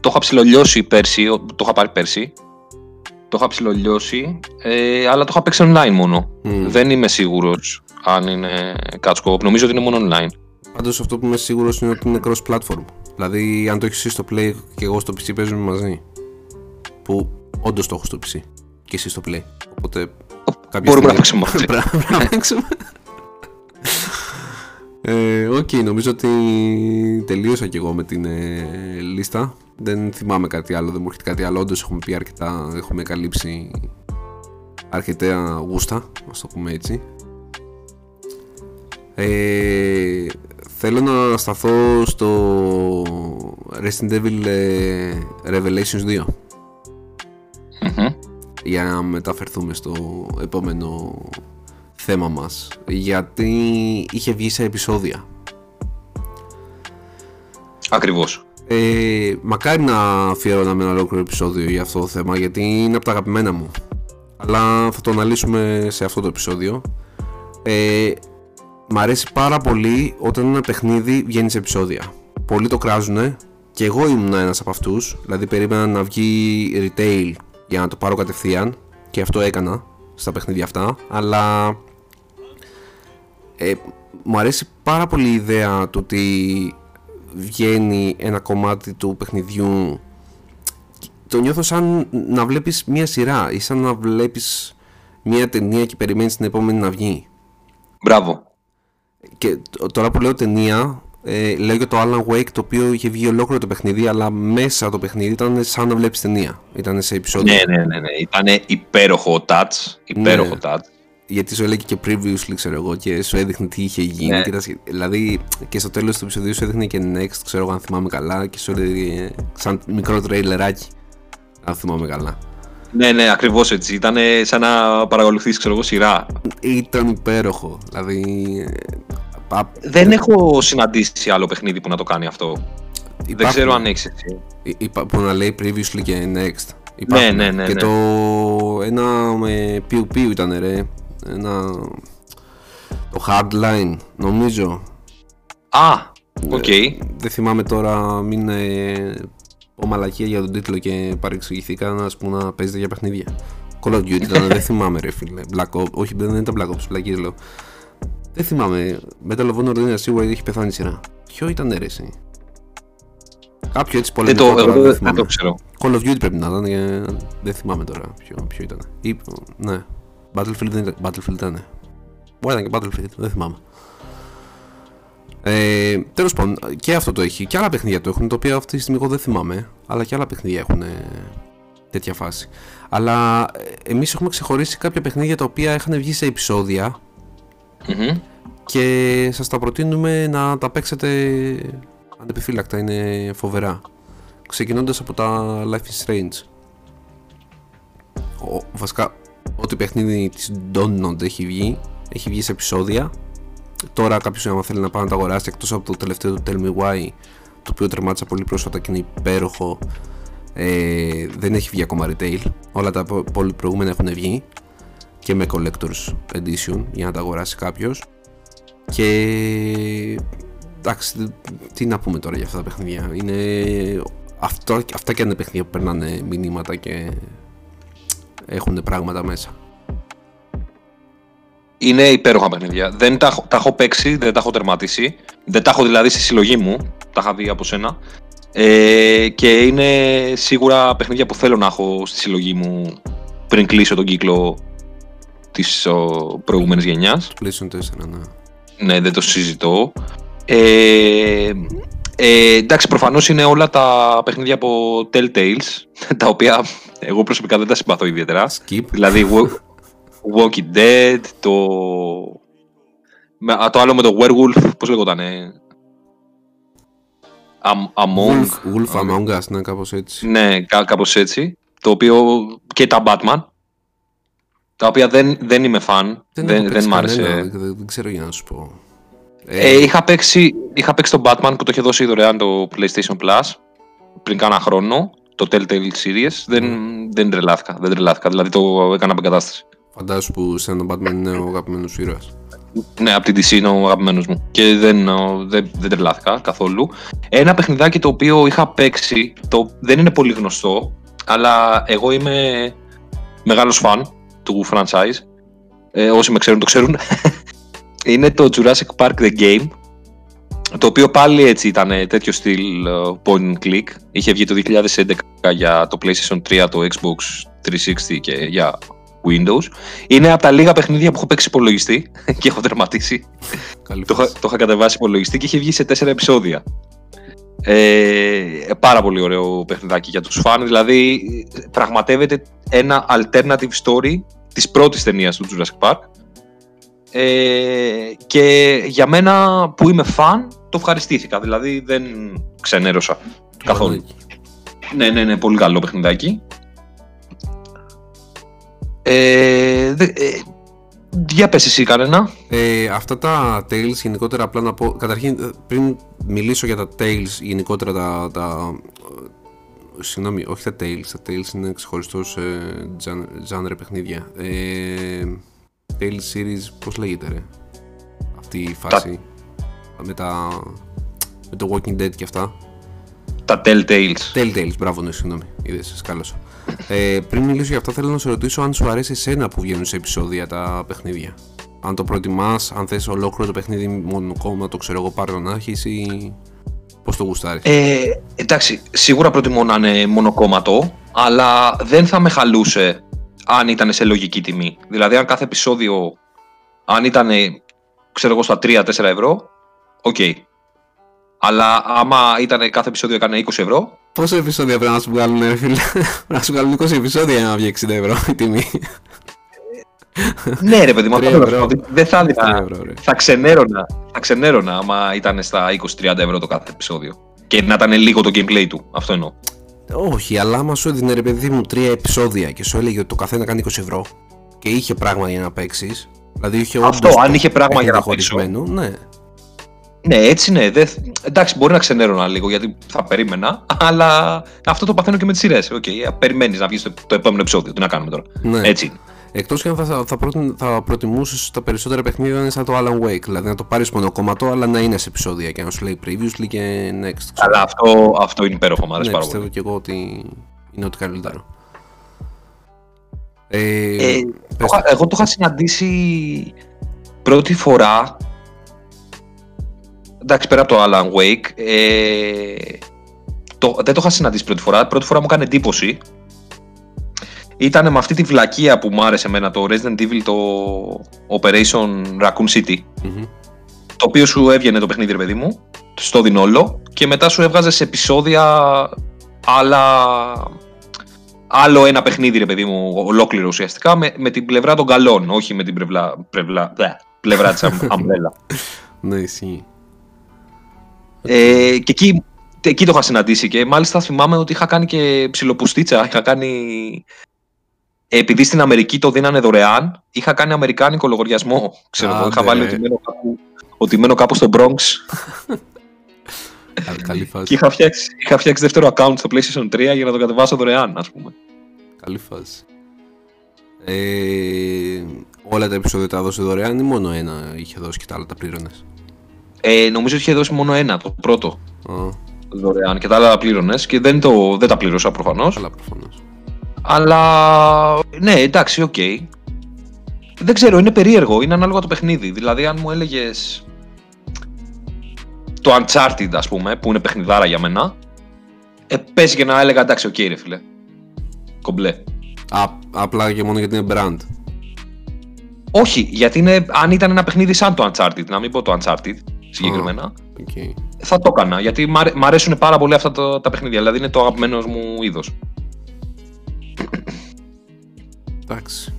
το είχα ψηλολιώσει πέρσι, το είχα πάρει πέρσι το είχα ψηλολιώσει ε, αλλά το είχα παίξει online μόνο. Δεν είμαι σίγουρος αν είναι couch co-op, νομίζω ότι είναι μόνο online. Πάντως αυτό που είμαι σίγουρος είναι ότι είναι cross platform. Δηλαδή αν το έχεις στο play και εγώ στο PC παίζουμε μαζί. Που Όντως το έχω στο PC. Και εσύ στο Play. Οπότε. Μπορούμε να παίξουμε μαζί. να παίξουμε. Ε, OK, okay, νομίζω ότι τελείωσα και εγώ με την ε, λίστα. Δεν θυμάμαι κάτι άλλο, δεν μου έρχεται κάτι άλλο. Όντως έχουμε πει αρκετά, έχουμε καλύψει αρκετά γούστα, ας το πούμε έτσι. Ε, θέλω να σταθώ στο Resident Evil ε, Revelations 2 για να μεταφερθούμε στο επόμενο θέμα μας. Γιατί είχε βγει σε επεισόδια. Ακριβώς ε, Μακάρι να αφιερώναμε ένα ολόκληρο επεισόδιο για αυτό το θέμα γιατί είναι από τα αγαπημένα μου. Αλλά θα το αναλύσουμε σε αυτό το επεισόδιο. Ε, Μ' αρέσει πάρα πολύ όταν ένα παιχνίδι βγαίνει σε επεισόδια. Πολλοί το κράζουνε και εγώ ήμουν ένας από αυτούς Δηλαδή περίμενα να βγει retail για να το πάρω κατευθείαν και αυτό έκανα στα παιχνίδια αυτά αλλά ε, μου αρέσει πάρα πολύ η ιδέα του ότι βγαίνει ένα κομμάτι του παιχνιδιού το νιώθω σαν να βλέπεις μια σειρά ή σαν να βλέπεις μια ταινία και περιμένεις την επόμενη να βγει Μπράβο και τώρα που λέω ταινία ε, λέω για το Alan Wake το οποίο είχε βγει ολόκληρο το παιχνίδι, αλλά μέσα το παιχνίδι ήταν σαν να βλέπεις ταινία. Ήταν σε επεισόδιο. Ναι, ναι, ναι. ναι. Ήταν υπέροχο touch. Υπέροχο ναι. touch. Γιατί σου έλεγε και previously, ξέρω εγώ, και σου έδειχνε τι είχε γίνει. Ναι. δηλαδή και στο τέλος του επεισοδίου σου έδειχνε και next, ξέρω εγώ αν θυμάμαι καλά, και σου έδειχνε σαν μικρό τρέιλεράκι. Αν θυμάμαι καλά. Ναι, ναι, ακριβώς έτσι. Ήταν σαν να παρακολουθείς, ξέρω εγώ, σειρά. Ήταν υπέροχο. Δηλαδή, δεν έχω συναντήσει άλλο παιχνίδι που να το κάνει αυτό. Δεν ξέρω αν έχεις εσύ. Που να λέει previously και next. Ναι, ναι, ναι. Και ναι. το ένα με πιου πιου ήταν ρε. Ένα. Το hardline, νομίζω. Α, OK. Okay. Δεν θυμάμαι τώρα, μην ε, πω μαλακία για τον τίτλο και παρεξηγηθήκα να πούμε να παίζετε για παιχνίδια. Call of Duty ήταν, δεν θυμάμαι ρε φίλε. Black Ops, όχι δεν ήταν Black Ops, πλακίες λέω. Δεν θυμάμαι. Metal of Honor δεν είναι σίγουρα έχει πεθάνει η σειρά. Ποιο ήταν αίρεση. Κάποιο έτσι πολύ δεν, το, δεν, δεν το ξέρω. Call of Duty πρέπει να ήταν. Δεν θυμάμαι τώρα ποιο, ποιο ήταν. Ή, ναι. Battlefield δεν ήταν. Battlefield ήταν. Μπορεί να ήταν και Battlefield. Δεν θυμάμαι. Ε, Τέλος πάντων, και αυτό το έχει. Και άλλα παιχνίδια το έχουν. Τα οποία αυτή τη στιγμή εγώ δεν θυμάμαι. Αλλά και άλλα παιχνίδια έχουν τέτοια φάση. Αλλά ε, εμείς έχουμε ξεχωρίσει κάποια παιχνίδια τα οποία είχαν βγει σε επεισόδια Μμμ. και σας τα προτείνουμε να τα παίξετε ανεπιφύλακτα, είναι φοβερά. Ξεκινώντας από τα Life is Strange. Ο, βασικά, ό,τι παιχνίδι της Donut έχει βγει, έχει βγει σε επεισόδια. Τώρα κάποιος άμα θέλει να πάει να τα αγοράσει εκτός από το τελευταίο του Tell Me Why, το οποίο τερμάτισα πολύ πρόσφατα και είναι υπέροχο, ε, δεν έχει βγει ακόμα retail. Όλα τα πο- πολύ προηγούμενα έχουν βγει και με collector's edition για να τα αγοράσει κάποιος. Και εντάξει, τι να πούμε τώρα για αυτά τα παιχνίδια. Είναι αυτό, αυτά και αν είναι παιχνίδια που περνάνε μηνύματα και έχουν πράγματα μέσα. Είναι υπέροχα παιχνίδια. Δεν τα, έχω- τα έχω παίξει, δεν τα έχω τερματίσει. Δεν τα έχω δηλαδή στη συλλογή μου. Τα είχα δει από σένα. Ε, και είναι σίγουρα παιχνίδια που θέλω να έχω στη συλλογή μου πριν κλείσω τον κύκλο της ο, προηγούμενης γενιάς. PlayStation 4, ναι. Ναι, δεν το συζητώ. Ε, ε, εντάξει, προφανώς είναι όλα τα παιχνίδια από Telltales, τα οποία εγώ προσωπικά δεν τα συμπαθώ ιδιαίτερα. Skip. Δηλαδή, Wa- Walking Dead, το... με- α, το άλλο με το Werewolf, πώς λέγονταν, Am- Among, Wolf, Wolf Among Us, ναι, κάπως έτσι. ναι, κά- κάπως έτσι, το οποίο και τα Batman, τα οποία δεν, δεν είμαι φαν, δεν, έχω δεν, παίξει μ' άρεσε. κανένα, δεν, δεν ξέρω για να σου πω. Ε, είχα, παίξει, είχα παίξει τον Batman που το είχε δώσει δωρεάν το PlayStation Plus πριν κάνα χρόνο, το Telltale Series. Δεν, δεν τρελάθηκα. Δεν τρελάθηκα. Δηλαδή το έκανα απεγκατάσταση. Φαντάσου που σε έναν Batman είναι ο αγαπημένος ήρωας. Ναι, από την DC είναι ο αγαπημένος μου. Και δεν, ο, δεν, δεν τρελάθηκα καθόλου. Ένα παιχνιδάκι το οποίο είχα παίξει, το δεν είναι πολύ γνωστό, αλλά εγώ είμαι μεγάλος φαν του franchise. Ε, όσοι με ξέρουν το ξέρουν. είναι το Jurassic Park The Game, το οποίο πάλι έτσι ήταν τέτοιο στυλ ε, point and click. Είχε βγει το 2011 για το PlayStation 3, το Xbox 360 και για Windows. Είναι από τα λίγα παιχνίδια που έχω παίξει υπολογιστή και έχω τερματίσει. Καλή Το, είχα- φάση. το είχα κατεβάσει υπολογιστή και είχε βγει σε τέσσερα επεισόδια. Ε, πάρα πολύ ωραίο παιχνιδάκι για τους φαν. Δηλαδή, πραγματεύεται ένα alternative story της πρώτης ταινίας του Jurassic Park. Ε, και για μένα που είμαι φαν, το ευχαριστήθηκα. Δηλαδή, δεν ξενέρωσα καθόλου. Ναι, ναι, ναι, πολύ καλό παιχνιδάκι. Ε, δε, ε, για πες εσύ κανένα. Ε, αυτά τα Tales γενικότερα απλά να πω. Καταρχήν, ε, πριν μιλήσω για τα Tales γενικότερα τα. τα ε, συγγνώμη, όχι τα Tales. Τα Tales είναι ξεχωριστός ε, genre παιχνίδια. Ε, Tales series, πώς λέγεται ρε; Αυτή η φάση. Με τα. Με το Walking Dead και αυτά. Τα Telltales. Telltales, μπράβο, ναι, συγγνώμη. Είδες, σκάλωσα. Ε, πριν μιλήσω για αυτά, θέλω να σε ρωτήσω αν σου αρέσει εσένα που βγαίνουν σε επεισόδια τα παιχνίδια. Αν το προτιμάς, αν θες ολόκληρο το παιχνίδι μόνο κόμμα, το ξέρω εγώ πάρω να έχεις ή πώς το γουστάρεις; Ε, εντάξει, σίγουρα προτιμώ να είναι μονοκόμματο, αλλά δεν θα με χαλούσε αν ήταν σε λογική τιμή. Δηλαδή, αν κάθε επεισόδιο, αν ήταν, ξέρω εγώ, στα 3-4 ευρώ, οκ. Αλλά άμα ήταν κάθε επεισόδιο έκανε 20 ευρώ, Πόσα επεισόδια πρέπει να σου βγάλουν, ρε φίλε; Πρέπει να σου βγάλουν 20 επεισόδια για να βγει 60 ευρώ η τιμή. ναι ρε παιδί μου, αυτό Τρία θέλω να ευρώ. σου πω, δεν θα Τρία έδινα. ευρώ, ρε. Θα ξενέρωνα, θα ξενέρωνα άμα ήταν στα 20-30 ευρώ το κάθε επεισόδιο. Και να ήταν λίγο το gameplay του. Αυτό εννοώ. Όχι, αλλά άμα σου έδινε ρε παιδί μου τρία επεισόδια και σου έλεγε ότι το καθένα κάνει 20 ευρώ και είχε πράγμα για να παίξεις. Δηλαδή είχε Αυτό, όντως αν το είχε πράγμα για να παιχνίδι παίξω. χωρισμένο, Ναι, Ναι, έτσι ναι. Δεν... Εντάξει, μπορεί να ξενέρωνα λίγο γιατί θα περίμενα, αλλά αυτό το παθαίνω και με τις σειρές. Okay, Περιμένεις να βγεις το, το επόμενο επεισόδιο. Τι να κάνουμε τώρα. ναι. Έτσι. Είναι. Εκτός και αν θα, θα, θα, προτιμ, θα προτιμούσες τα περισσότερα παιχνίδια να είναι σαν το Alan Wake. Δηλαδή να το πάρεις μονοκομματό, αλλά να είναι σε επεισόδια και να σου λέει previously και next. ξέρω. Αλλά αυτό, αυτό είναι υπέροχο, μου αρέσει ναι, πάρα πιστεύω πολύ. και εγώ ότι είναι ό,τι καλύτερο. Ε, Ε, πες το είχα- εγώ το είχα συναντήσει πρώτη φορά. Εντάξει, πέρα από το Alan Wake. Ε, το, δεν το είχα συναντήσει πρώτη φορά. Πρώτη φορά μου έκανε εντύπωση. Ήταν με αυτή τη βλακεία που μου άρεσε εμένα το Resident Evil το Operation Raccoon City. μμμ. το οποίο σου έβγαινε το παιχνίδι, ρε παιδί μου, στο δινόλο και μετά σου έβγαζες σε επεισόδια άλλα, άλλο ένα παιχνίδι, ρε παιδί μου, ολόκληρο ουσιαστικά, με, με την πλευρά των καλών, όχι με την πλευρά, πλευρά, πλευρά της αμπρέλα. ναι, ισχύει. Ε, και εκεί, εκεί το είχα συναντήσει και μάλιστα θυμάμαι ότι είχα κάνει και ψιλοπουστίτσα, είχα κάνει... Επειδή στην Αμερική το δίνανε δωρεάν, είχα κάνει αμερικάνικο λογαριασμό. Ξέρω, Άντε. είχα βάλει ότι μένω κάπου, ότι μένω κάπου στο Bronx. Καλή φάση. Και είχα φτιάξει, είχα φτιάξει δεύτερο account στο PlayStation 3 για να το κατεβάσω δωρεάν, ας πούμε. Καλή φάση. Ε, όλα τα επεισόδια τα δώσει δωρεάν ή μόνο ένα είχε δώσει και τα άλλα τα πλήρωνες; Ε, νομίζω ότι είχε δώσει μόνο ένα, το πρώτο. Oh. Δωρεάν και τα άλλα τα πλήρωνες και δεν, το, δεν τα πλήρωσα προφανώς. Αλλά προφανώς. Αλλά ναι, εντάξει, OK. Okay. Δεν ξέρω, είναι περίεργο, είναι ανάλογα το παιχνίδι. Δηλαδή, αν μου έλεγες το Uncharted, ας πούμε, που είναι παιχνιδάρα για μένα, ε, πες και να έλεγα εντάξει, OK, okay, ρε φίλε. Κομπλέ. Α, απλά και μόνο γιατί είναι brand. Όχι, γιατί είναι, αν ήταν ένα παιχνίδι σαν το Uncharted, να μην πω το Uncharted συγκεκριμένα, okay. θα το έκανα. Γιατί μ' αρέσουν πάρα πολύ αυτά τα, τα παιχνίδια. Δηλαδή είναι το αγαπημένος μου είδος. Εντάξει.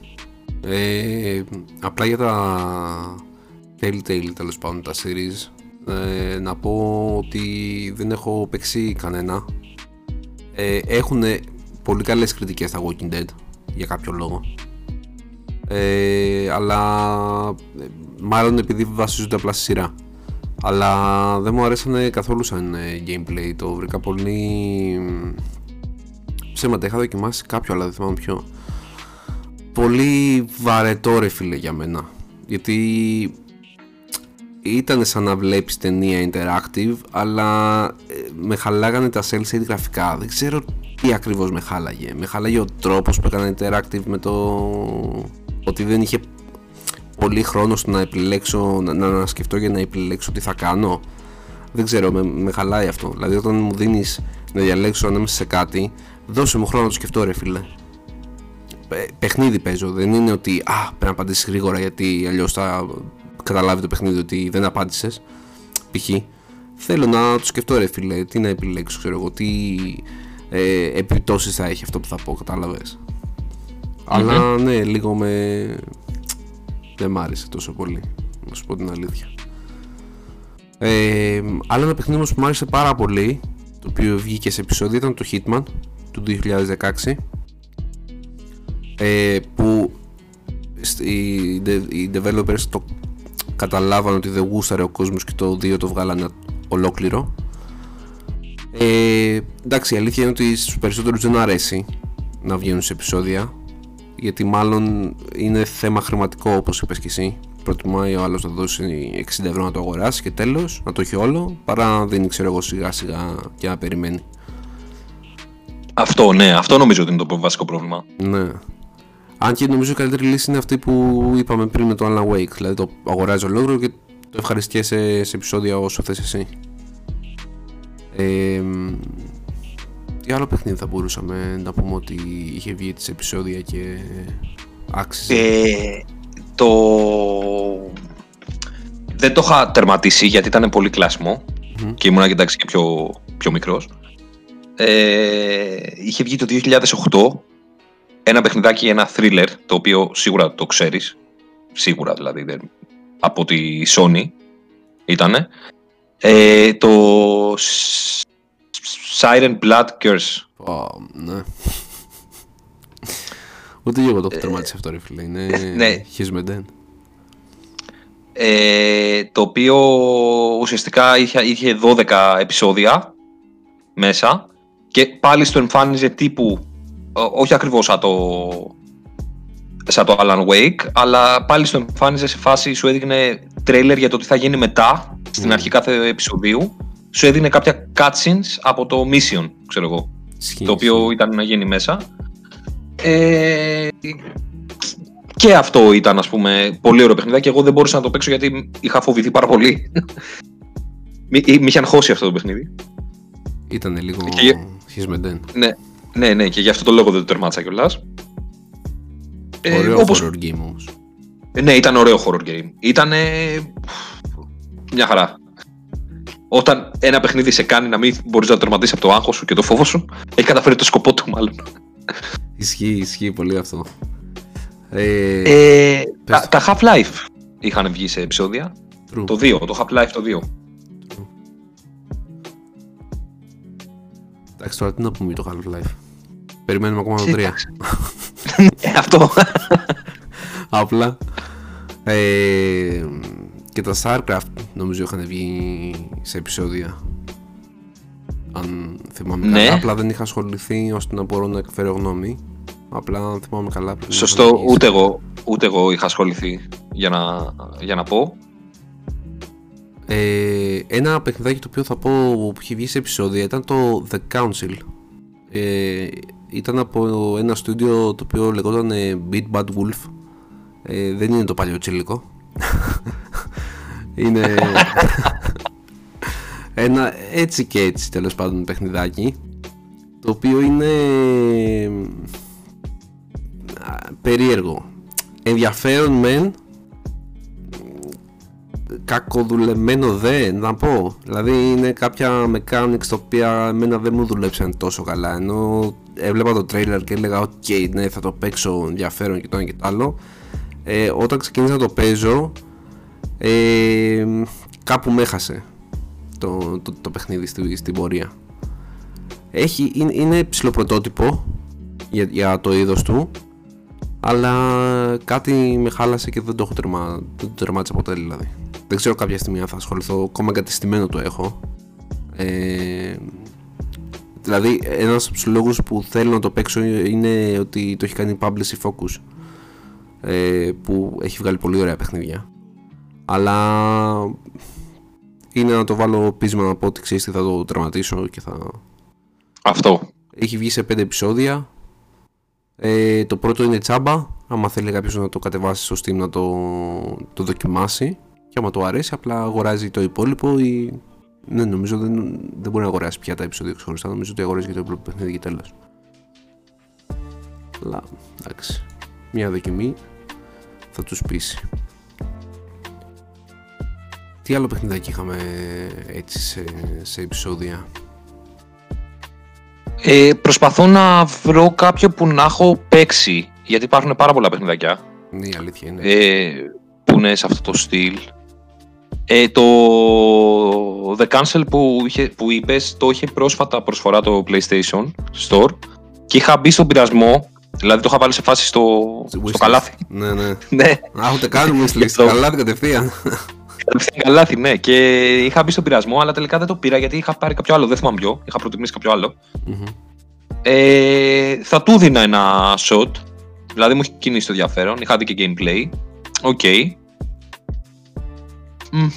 Ε, απλά για τα Telltale τέλος πάντων τα series ε, να πω ότι δεν έχω παίξει κανένα. Ε, έχουν πολύ καλές κριτικές τα Walking Dead για κάποιο λόγο. Ε, αλλά ε, μάλλον επειδή βασίζονται απλά στη σειρά. Αλλά δεν μου αρέσανε καθόλου σαν ε, gameplay. Το βρήκα πολύ ψέματα. Είχα δοκιμάσει κάποιο αλλά δεν θυμάμαι ποιο πολύ βαρετό ρε φίλε για μένα. Γιατί ήταν σαν να βλέπεις ταινία interactive αλλά ε, με χαλάγανε τα cell shade γραφικά. Δεν ξέρω τι ακριβώς με χάλαγε. Με χάλαγε ο τρόπος που έκανε interactive με το ότι δεν είχε πολύ χρόνο στο να επιλέξω να, να σκεφτώ για να επιλέξω τι θα κάνω. Δεν ξέρω, με, με χαλάει αυτό. Δηλαδή όταν μου δίνεις να διαλέξω ανάμεσα σε κάτι δώσε μου χρόνο να το σκεφτώ ρε φίλε παιχνίδι παίζω. Δεν είναι ότι α, πρέπει να απαντήσεις γρήγορα γιατί αλλιώς θα καταλάβει το παιχνίδι ότι δεν απάντησες. Π.χ. Θέλω να το σκεφτώ, ρε φίλε, τι να επιλέξω, ξέρω εγώ, τι ε, επιπτώσεις θα έχει αυτό που θα πω, κατάλαβες. Αλλά ναι, λίγο με. Δεν μ' άρεσε τόσο πολύ, να σου πω την αλήθεια. Ε, άλλο ένα παιχνίδι που μου άρεσε πάρα πολύ, το οποίο βγήκε σε επεισόδιο, ήταν το Hitman του 2016 ε, που οι, οι developers το καταλάβαν ότι δεν γούσταρε ο κόσμος και το 2 το βγάλανε ολόκληρο. Ε, εντάξει η αλήθεια είναι ότι στους περισσότερους δεν αρέσει να βγαίνουν σε επεισόδια γιατί μάλλον είναι θέμα χρηματικό όπως είπες και εσύ. Προτιμάει ο άλλος να δώσει 60 ευρώ να το αγοράσει και τέλος να το έχει όλο παρά να δίνει ξέρω εγώ σιγά σιγά και να περιμένει. Αυτό ναι, αυτό νομίζω ότι είναι το βασικό πρόβλημα. Ναι αν και νομίζω η καλύτερη λύση είναι αυτή που είπαμε πριν με το Alan Wake. Δηλαδή το αγοράζει ολόκληρο και το ευχαριστιέσαι σε επεισόδια όσο θες εσύ. Ε, τι άλλο παιχνίδι θα μπορούσαμε να πούμε ότι είχε βγει σε επεισόδια και άξιζε; Ε, το... Δεν το είχα τερματίσει γιατί ήταν πολύ και ήμουν κοιτάξει και πιο, πιο μικρός. Ε, είχε βγει το 2008 ένα παιχνιδάκι, ένα thriller, το οποίο σίγουρα το ξέρεις, σίγουρα δηλαδή, από τη Sony ήτανε, ε, το Siren Blood Curse. Oh, ναι. Ούτε εγώ το έχω τερμάτισει αυτό ρε φίλε, είναι ναι. His ε, το οποίο ουσιαστικά είχε, είχε 12 επεισόδια μέσα και πάλι στο εμφάνιζε τύπου όχι ακριβώς σαν το, σαν το Alan Wake, αλλά πάλι στο εμφάνιζε σε φάση, σου έδειχνε τρέιλερ για το τι θα γίνει μετά, στην mm. αρχή κάθε επεισοδίου, σου έδινε κάποια cutscenes από το Mission, ξέρω εγώ, το οποίο ήταν να γίνει μέσα. Ε, και αυτό ήταν, ας πούμε, πολύ ωραίο παιχνιδάκι και εγώ δεν μπορούσα να το παίξω γιατί είχα φοβηθεί πάρα πολύ. Μη είχε αγχώσει αυτό το παιχνίδι. Ήταν λίγο χισμεντέν. Ναι, ναι, ναι, και γι' αυτό το λόγο δεν το τερμάτισα κιόλας. Ε, ωραίο όπως... horror game όμως. Ε, ναι, ήταν ωραίο horror game. Ήταν μια χαρά. Όταν ένα παιχνίδι σε κάνει να μην μπορείς να το τερματίσεις από το άγχος σου και το φόβο σου, έχει καταφέρει το σκοπό του, μάλλον. Ισχύει, ισχύει πολύ αυτό. Ε, Ε, πες. τα, τα Half-Life είχαν βγει σε επεισόδια. true. Το 2, το Half-Life το 2. Εντάξει, τώρα τι να πούμε για το Half-Life. Περιμένουμε ακόμα το 3. Εντάξει. Ε, αυτό. Απλά. Ε, και τα StarCraft νομίζω είχαν βγει σε επεισόδια. Αν θυμάμαι Ναι. καλά. Απλά δεν είχα ασχοληθεί ώστε να μπορώ να εκφέρω γνώμη. Απλά αν θυμάμαι καλά. πρέπει να Σωστό, είχαν βγει σε- ούτε εγώ, ούτε εγώ είχα ασχοληθεί για να, για να πω. Ε, ένα παιχνιδάκι το οποίο θα πω που είχε βγει σε επεισόδια ήταν το The Council. Ε, ήταν από ένα στούντιο το οποίο λεγόταν ε, Beat Bad Wolf. Ε, δεν είναι το παλιό τσίλικο. είναι ένα έτσι και έτσι τέλος πάντων παιχνιδάκι το οποίο είναι α, περίεργο ενδιαφέρον μεν κακοδουλεμένο δε να πω δηλαδή είναι κάποια mechanics τα οποία εμένα δεν μου δουλέψαν τόσο καλά ενώ έβλεπα το trailer και έλεγα ok ναι θα το παίξω ενδιαφέρον και το ένα και το άλλο ε, όταν ξεκίνησα να το παίζω ε, κάπου με έχασε το, το, το παιχνίδι στη, στην πορεία έχει, είναι, είναι ψηλοπρωτότυπο για, για το είδος του αλλά κάτι με χάλασε και δεν το έχω τερμα, δεν το τερμάτισα ποτέ δηλαδή. Δεν ξέρω κάποια στιγμή αν θα ασχοληθώ, ακόμα εγκατεστημένο το έχω. Ε, δηλαδή ένας από τους λόγους που θέλω να το παίξω είναι ότι το έχει κάνει Publish Focus ε, που έχει βγάλει πολύ ωραία παιχνίδια. Αλλά είναι να το βάλω πείσμα να πω ότι ξέρεις τι θα το τερματίσω και θα, Αυτό. έχει βγει σε 5 επεισόδια. Ε, το πρώτο είναι τσάμπα. Άμα θέλει κάποιος να το κατεβάσει στο Steam να το, το δοκιμάσει. Και άμα το αρέσει, απλά αγοράζει το υπόλοιπο ή. Ναι, νομίζω δεν, δεν μπορεί να αγοράσει πια τα επεισόδια ξεχωριστά. Νομίζω ότι αγοράζει και το υπόλοιπο παιχνίδι και τέλος. Αλλά εντάξει. Μια δοκιμή θα τους πείσει. Τι άλλο παιχνιδάκι είχαμε έτσι σε, σε επεισόδια; Ε, προσπαθώ να βρω κάποιο που να έχω παίξει. Γιατί υπάρχουν πάρα πολλά παιχνιδάκια Ναι, η αλήθεια είναι. ε, που είναι σε αυτό το στυλ. Ε, το The Cancel που, είχε, που είπες το είχε πρόσφατα προσφορά το PlayStation Store και είχα μπει στον πειρασμό, δηλαδή το είχα βάλει σε φάση στο, στο Wishlist. καλάθι. Ναι, ναι. ναι, Α, ούτε κάνουμε wishlist. Αυτό. Καλά κατευθείαν. κατευθείαν καλάθι, ναι. Και είχα μπει στον πειρασμό, αλλά τελικά δεν το πήρα γιατί είχα πάρει κάποιο άλλο, δεν θυμάμαι ποιο. Είχα προτιμήσει κάποιο άλλο. Μμμ. Ε, θα του δίνα ένα shot. Δηλαδή μου έχει κινήσει το ενδιαφέρον. Είχα δει και gameplay. OK. Μμ,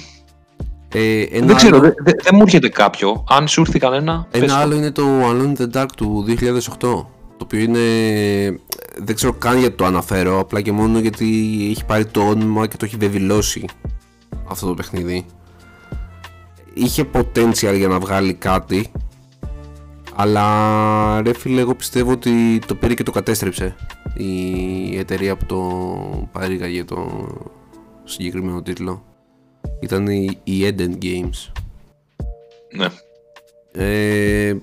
Ε, ένα Δεν ξέρω, άλλο, δεν δεν- δεν μου έρχεται κάποιο. Αν σου έρθει κανένα. πες ένα το. άλλο είναι το Alone in the Dark του 2008. Το οποίο είναι. Δεν ξέρω καν γιατί το αναφέρω. Απλά και μόνο γιατί έχει πάρει το όνομα και το έχει βεβηλώσει αυτό το παιχνίδι. Είχε potential για να βγάλει κάτι. Αλλά ρε φίλε, εγώ πιστεύω ότι το πήρε και το κατέστρεψε η εταιρεία που το παρήγαγε το συγκεκριμένο τίτλο. Ήταν η, η Eden Games. Ναι. Ε, ε,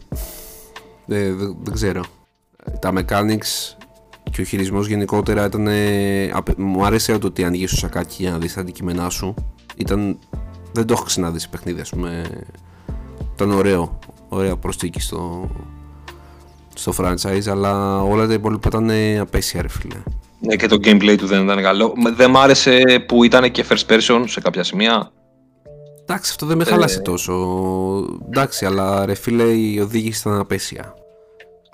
δεν, δεν ξέρω. Τα mechanics και ο χειρισμός γενικότερα ήταν... ε, απε- μου άρεσε το ότι ανοίγεις το σακάκι για να δεις τα αντικείμενά σου. Ήταν... Δεν το έχω ξαναδείς σε παιχνίδι, ας πούμε. Ήταν ωραίο. Ωραία προσθήκη στο, στο franchise, αλλά όλα τα υπόλοιπα ήταν ε, απέσια, ρε φίλε. Ναι, και το gameplay του δεν ήταν καλό. Μ, Δεν μ' άρεσε που ήταν και first person σε κάποια σημεία. Εντάξει, αυτό δεν με χάλασε τόσο. Εντάξει, αλλά ρε φίλε, η οδήγηση ήταν απέσια.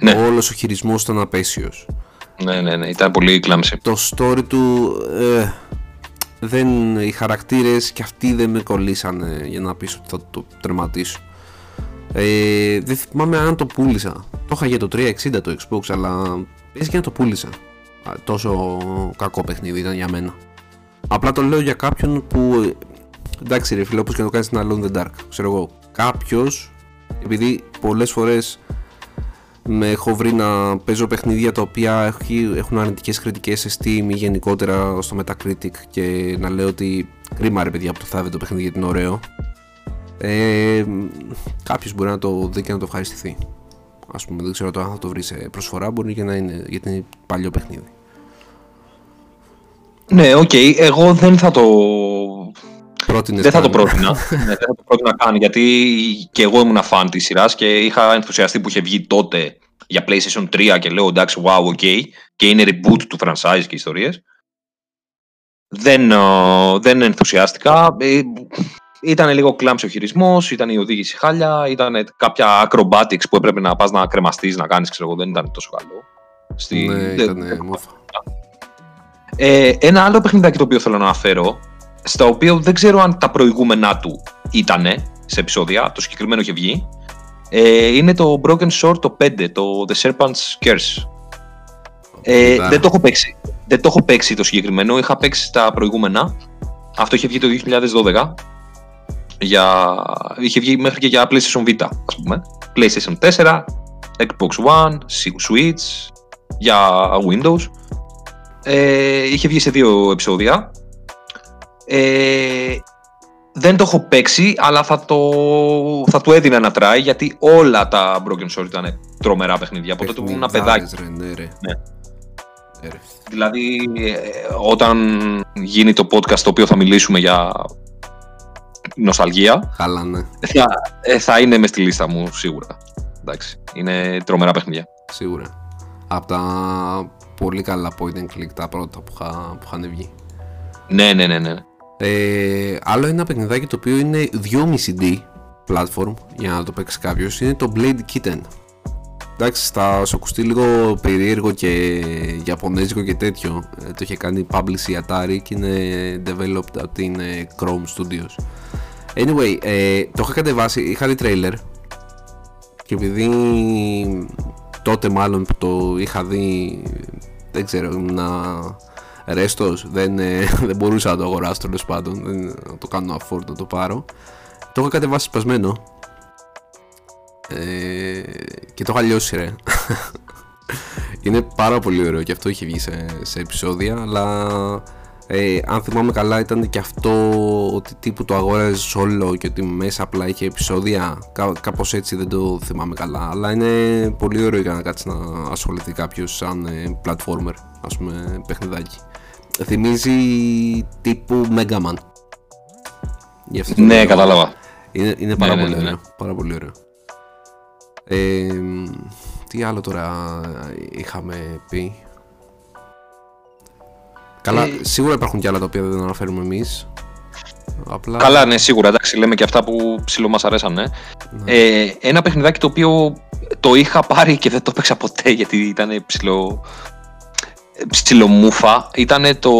Ναι. Όλος ο χειρισμός ήταν απέσιος. Ναι, ναι, ναι, ήταν πολύ κλάμψη. το story του ε, δεν, οι χαρακτήρες και αυτοί δεν με κολλήσανε για να πεις ότι θα το τερματίσω ε, δεν θυμάμαι αν το πούλησα το είχα για το 360 το Xbox αλλά πες και να το πούλησα Α, τόσο κακό παιχνίδι ήταν για μένα. Απλά το λέω για κάποιον που ε, εντάξει ρε φίλε όπως και να το κάνεις στην Alone in the Dark ξέρω εγώ. Κάποιος επειδή πολλές φορές με έχω βρει να παίζω παιχνίδια τα οποία έχει- έχουν αρνητικές κριτικές σε Steam ή γενικότερα στο Metacritic και να λέω ότι κρίμα ρε παιδιά που το θάβει το παιχνίδι γιατί είναι ωραίο. Ε, κάποιος μπορεί να το δει και να το ευχαριστηθεί ας πούμε δεν ξέρω το αν θα το βρεις σε προσφορά μπορεί και να είναι γιατί είναι παλιό παιχνίδι Ναι, οκ. Εγώ δεν θα το Πρότεινες δεν θα το καν. πρότεινα. ναι, δεν θα το πρότεινα καν γιατί και εγώ ήμουν φαν της σειράς και είχα ενθουσιαστεί που είχε βγει τότε για PlayStation 3 και λέω εντάξει, wow, ok. Και είναι reboot του franchise και ιστορίες. Δεν, ε, δεν ενθουσιάστηκα. Ε, ήταν λίγο clumsy ο χειρισμός, ήταν η οδήγηση χάλια, ήταν κάποια acrobatics που έπρεπε να πας να κρεμαστείς, να κάνεις, ξέρω εγώ, δεν ήταν τόσο καλό. Στη... ναι δεν- ήταν μούφα ε, ένα άλλο παιχνιδάκι το οποίο θέλω να αναφέρω, στα οποία δεν ξέρω αν τα προηγούμενά του ήτανε σε επεισόδια, το συγκεκριμένο είχε βγει, ε, είναι το Broken Sword το 5, το The Serpent's Curse. Ε, Είδα. δεν το έχω παίξει. Δεν το έχω παίξει το συγκεκριμένο, είχα παίξει τα προηγούμενα. Αυτό είχε βγει το 2012. Για... Είχε βγει μέχρι και για PlayStation Vita, ας πούμε. PlayStation 4, Xbox One, Switch, για Windows. Ε, είχε βγει σε δύο επεισόδια. Ε, δεν το έχω παίξει, αλλά θα, το, θα του έδινα ένα try γιατί όλα τα Broken Sword ήταν τρομερά παιχνίδια. Από τότε που ήμουν παιδάκι. Παιχνιδάρες, ρε, ναι, ρε. Ναι. Ναι, ρε. Δηλαδή, ε, όταν γίνει το podcast το οποίο θα μιλήσουμε για νοσταλγία, Καλά, ναι, θα, ε, θα είναι μες στη λίστα μου σίγουρα. Εντάξει, είναι τρομερά παιχνίδια. σίγουρα. Από τα πολύ καλά point and click τα πρώτα που, είχα, που είχαν βγει. Ναι, ναι, ναι, ναι. Ε, άλλο ένα παιχνιδάκι το οποίο είναι 2,5D platform για να το παίξει κάποιος είναι το Blade Kitten. Εντάξει, θα σου ακουστεί λίγο περίεργο και γιαπωνέζικο και τέτοιο. Ε, το είχε κάνει publish η Atari και είναι developed από την ε, Chrome Studios. Anyway, ε, το είχα κατεβάσει, είχα δει trailer και επειδή τότε μάλλον που το είχα δει δεν ξέρω, ήμουν ρέστος, δεν, ε, δεν μπορούσα να το αγοράσω τέλος πάντων, δεν, να το κάνω afford να το πάρω. Το είχα κατεβάσει σπασμένο ε, και το είχα λιώσει ρε. Είναι πάρα πολύ ωραίο και αυτό είχε βγει σε, σε επεισόδια, αλλά ε, αν θυμάμαι καλά ήταν και αυτό ότι τύπου το αγόραζες όλο και ότι μέσα απλά είχε επεισόδια. Κά, κάπως έτσι δεν το θυμάμαι καλά. Αλλά είναι πολύ ωραίο για να κάτσεις να ασχοληθεί κάποιος σαν ε, platformer, ας πούμε, παιχνιδάκι. Θυμίζει τύπου Mega Man. Γι' αυτό το Ναι, λέω. κατάλαβα. Είναι, είναι πάρα, ναι, πολύ ναι, ναι. ωραίο, πάρα πολύ ωραίο. Ε, τι άλλο τώρα είχαμε πει; Καλά, Ε, σίγουρα υπάρχουν και άλλα τα οποία δεν αναφέρουμε εμείς. Απλά... Καλά, ναι, σίγουρα. Εντάξει, λέμε και αυτά που ψηλό μας αρέσανε. Ναι. Ε, ένα παιχνιδάκι το οποίο το είχα πάρει και δεν το έπαιξα ποτέ γιατί ήταν ψηλό. ψιλομούφα. Ήταν το.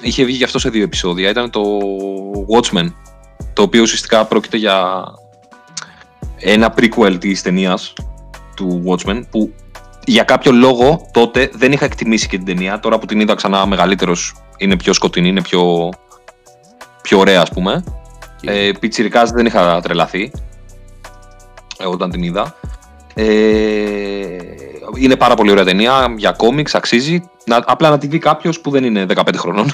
Είχε βγει και αυτό σε δύο επεισόδια. Ήταν το Watchmen. Το οποίο ουσιαστικά πρόκειται για ένα prequel της ταινίας του Watchmen που για κάποιο λόγο τότε δεν είχα εκτιμήσει και την ταινία. Τώρα που την είδα ξανά μεγαλύτερος είναι πιο σκοτεινή, είναι πιο, πιο ωραία ας πούμε. Και- Ε, πιτσιρικάς δεν είχα τρελαθεί ε, όταν την είδα. Ε, είναι πάρα πολύ ωραία ταινία για κόμιξ, αξίζει. Να, απλά να τη δει κάποιος που δεν είναι 15 χρονών.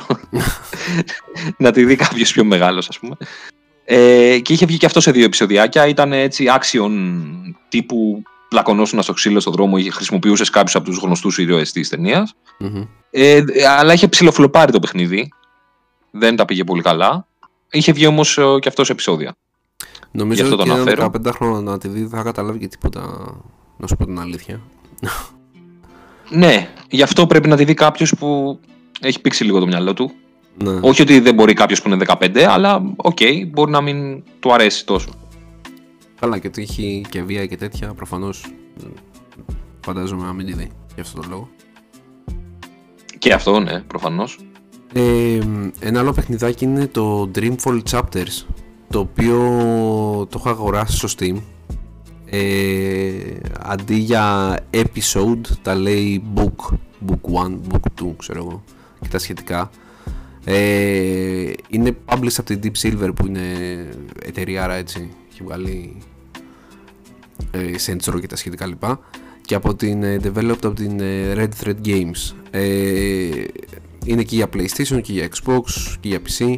να τη δει κάποιος πιο μεγάλος, ας πούμε. Ε, και είχε βγει και αυτό σε δύο επεισοδιάκια. Ήταν έτσι action τύπου πλακωνόσουν στο ξύλο στον δρόμο ή χρησιμοποιούσες κάποιους από τους γνωστούς ήρωε τη ταινίας. Μμμ. Ε, αλλά είχε ψηλοφλοπάρει το παιχνίδι. Δεν τα πήγε πολύ καλά. Είχε βγει όμως και αυτός σε επεισόδια. Νομίζω αυτό ότι το ένα αναφέρω. 15 χρόνο να τη δει δεν θα καταλάβει και τίποτα. Να σου πω την αλήθεια. Ναι, γι' αυτό πρέπει να τη δει κάποιος που έχει πήξει λίγο το μυαλό του. Ναι. Όχι ότι δεν μπορεί κάποιος που είναι 15, αλλά οκ, μπορεί να μην του αρέσει τόσο. Καλά και ότι έχει και βία και τέτοια, προφανώς. Φαντάζομαι να μην τη δει γι' αυτό το λόγο. Και αυτό, ναι, προφανώς. Ε, ένα άλλο παιχνιδάκι είναι το Dreamfall Chapters το οποίο το έχω αγοράσει στο Steam ε, αντί για episode τα λέει book book 1, book 2 ξέρω εγώ και τα σχετικά ε, είναι published από την Deep Silver που είναι εταιρεία έτσι έχει βγάλει ε, Saints Row και τα σχετικά λοιπά και από την ε, developed από την ε, Red Thread Games ε, είναι και για PlayStation και για Xbox και για PC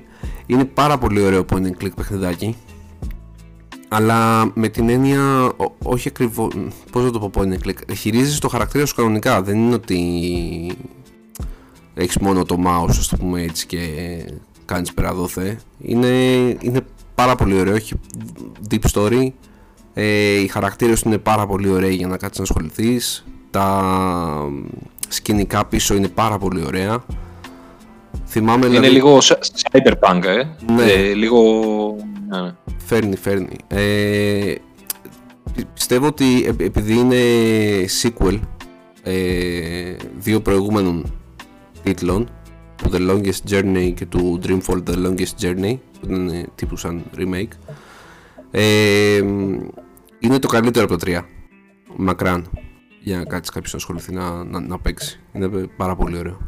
είναι πάρα πολύ ωραίο point and click παιχνιδάκι αλλά με την έννοια, όχι ακριβώς. Πώς να το πω, είναι κλικ. Χειρίζεσαι το χαρακτήρα σου κανονικά. Δεν είναι ότι έχεις μόνο το mouse, ας το πούμε έτσι, και κάνεις πέρα δόθε. Είναι, είναι πάρα πολύ ωραίο. Έχει deep story. Ε, οι χαρακτήρες του είναι πάρα πολύ ωραίοι για να κάτσεις να ασχοληθείς. Τα σκηνικά πίσω είναι πάρα πολύ ωραία. Θυμάμαι, είναι δηλαδή... λίγο cyberpunk, ε. Ναι. Ε, λίγο... Ναι, ναι. Φέρνει, φέρνει. Ε, πιστεύω ότι επειδή είναι sequel ε, δύο προηγούμενων τίτλων του The Longest Journey και του Dreamfall The Longest Journey που είναι τύπου σαν remake ε, είναι το καλύτερο από τα τρία μακράν για να κάτσεις κάποιος να ασχοληθεί να, να, να παίξει είναι πάρα πολύ ωραίο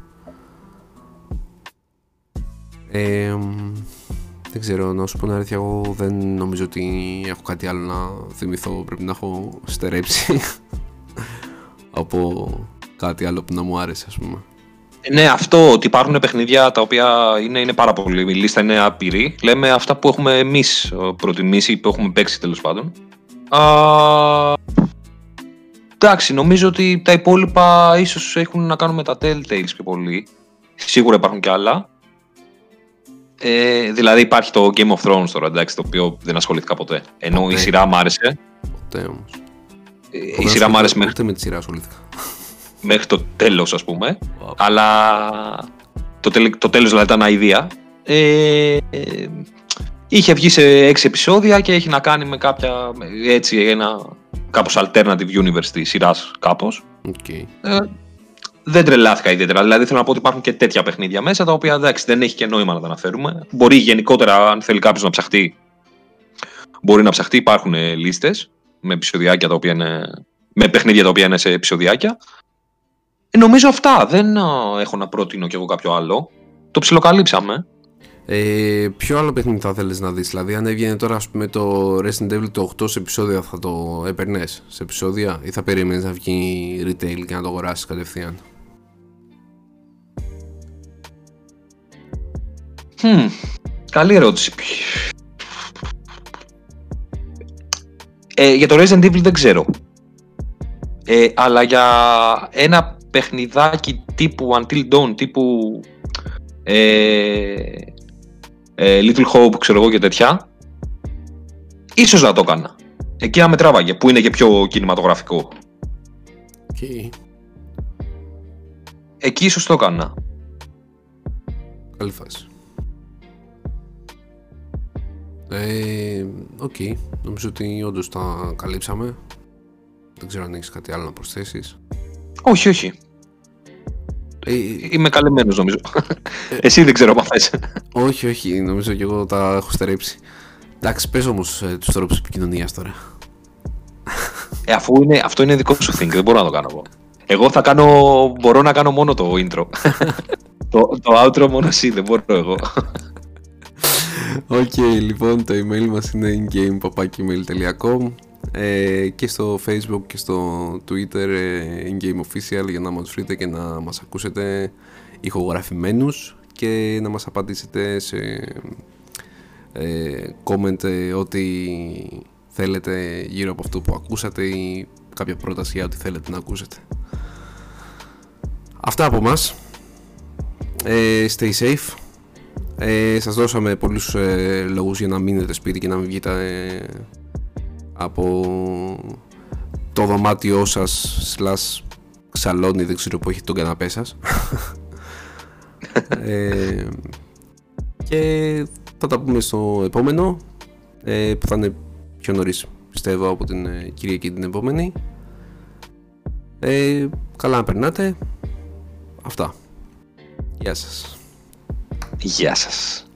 ε, δεν ξέρω, να σου πω την αλήθεια, εγώ δεν νομίζω ότι έχω κάτι άλλο να θυμηθώ. Πρέπει να έχω στερέψει από κάτι άλλο που να μου άρεσε, ας πούμε. Ναι, αυτό ότι υπάρχουν παιχνίδια τα οποία είναι, είναι πάρα πολύ. Η λίστα είναι άπειρη. Λέμε αυτά που έχουμε εμείς προτιμήσει, που έχουμε παίξει τέλος πάντων. Α, εντάξει, νομίζω ότι τα υπόλοιπα ίσως έχουν να κάνουν με τα Telltales πιο πολύ. Σίγουρα υπάρχουν κι άλλα. Ε, δηλαδή υπάρχει το Game of Thrones τώρα, εντάξει, το οποίο δεν ασχολήθηκα ποτέ. Ενώ ποτέ. η σειρά μ' άρεσε. Ποτέ όμως. Ε, η σειρά μ' άρεσε μέχρι. με τη σειρά ασχολήθηκα. Μέχρι το τέλος, ας πούμε. Αλλά το, τέλ, το τέλος δηλαδή ήταν αηδία. Ε, ε, είχε βγει σε έξι επεισόδια και έχει να κάνει με κάποια. έτσι, ένα. κάπως alternative universe της σειράς, κάπως. Okay. Ε, δεν τρελάθηκα ιδιαίτερα. Δηλαδή θέλω να πω ότι υπάρχουν και τέτοια παιχνίδια μέσα τα οποία εντάξει, δεν έχει και νόημα να τα αναφέρουμε. Μπορεί γενικότερα, αν θέλει κάποιος να ψαχτεί, μπορεί να ψαχτεί. Υπάρχουν λίστες με επεισοδιάκια τα οποία είναι. με παιχνίδια τα οποία είναι σε επεισοδιάκια. Ε, νομίζω αυτά. Δεν έχω να πρότεινω κι εγώ κάποιο άλλο. Το ψιλοκαλύψαμε. Ε, ποιο άλλο παιχνίδι θα θέλεις να δεις, Δηλαδή, αν έβγαινε τώρα ας πούμε, το Resident Evil το 8 σε επεισόδια, θα το έπαιρνες σε επεισόδια; Ή θα περίμενε να βγει retail και να το αγοράσεις κατευθείαν; Hm, καλή ερώτηση. Ε, για το Resident Evil δεν ξέρω. Ε, αλλά για ένα παιχνιδάκι τύπου Until Dawn, τύπου ε, ε, Little Hope, ξέρω εγώ και τέτοια, ίσως να το έκανα. Εκεί να με τράβαγε, που είναι και πιο κινηματογραφικό. Okay. Εκεί ίσως το έκανα. Καλή φάση. Ε, OK, okay. νομίζω ότι όντως τα καλύψαμε. Δεν ξέρω αν έχεις κάτι άλλο να προσθέσεις. Όχι, όχι. Ε, Είμαι καλυμμένος νομίζω. Ε, Εσύ δεν ξέρω αν θες. όχι, όχι, νομίζω και εγώ τα έχω στερέψει. Εντάξει, πες όμως ε, τους τρόπους επικοινωνίας τώρα. Ε, αφού είναι, αυτό είναι δικό σου thing, δεν μπορώ να το κάνω εγώ. Εγώ θα κάνω, μπορώ να κάνω μόνο το intro. το, το outro μόνο εσύ, δεν μπορώ εγώ. OK, okay, λοιπόν, το email μας είναι ingame.gmail.com ε, και στο facebook και στο twitter ε, ingame official για να μας βρείτε και να μας ακούσετε ηχογραφημένους και να μας απαντήσετε σε ε, comment ε, ό,τι θέλετε γύρω από αυτό που ακούσατε ή κάποια πρόταση για ό,τι θέλετε να ακούσετε. Αυτά από μας. Ε, stay safe ε, σας δώσαμε πολλούς ε, λόγους για να μείνετε σπίτι και να μην βγείτε ε, από το δωμάτιό σας σλάς σαλόνι, δεν ξέρω που έχει τον καναπέ σας. ε, και θα τα πούμε στο επόμενο ε, που θα είναι πιο νωρίς πιστεύω από την ε, Κυριακή την επόμενη. Ε, καλά να περνάτε. Αυτά. Γεια σας. Γεια σας.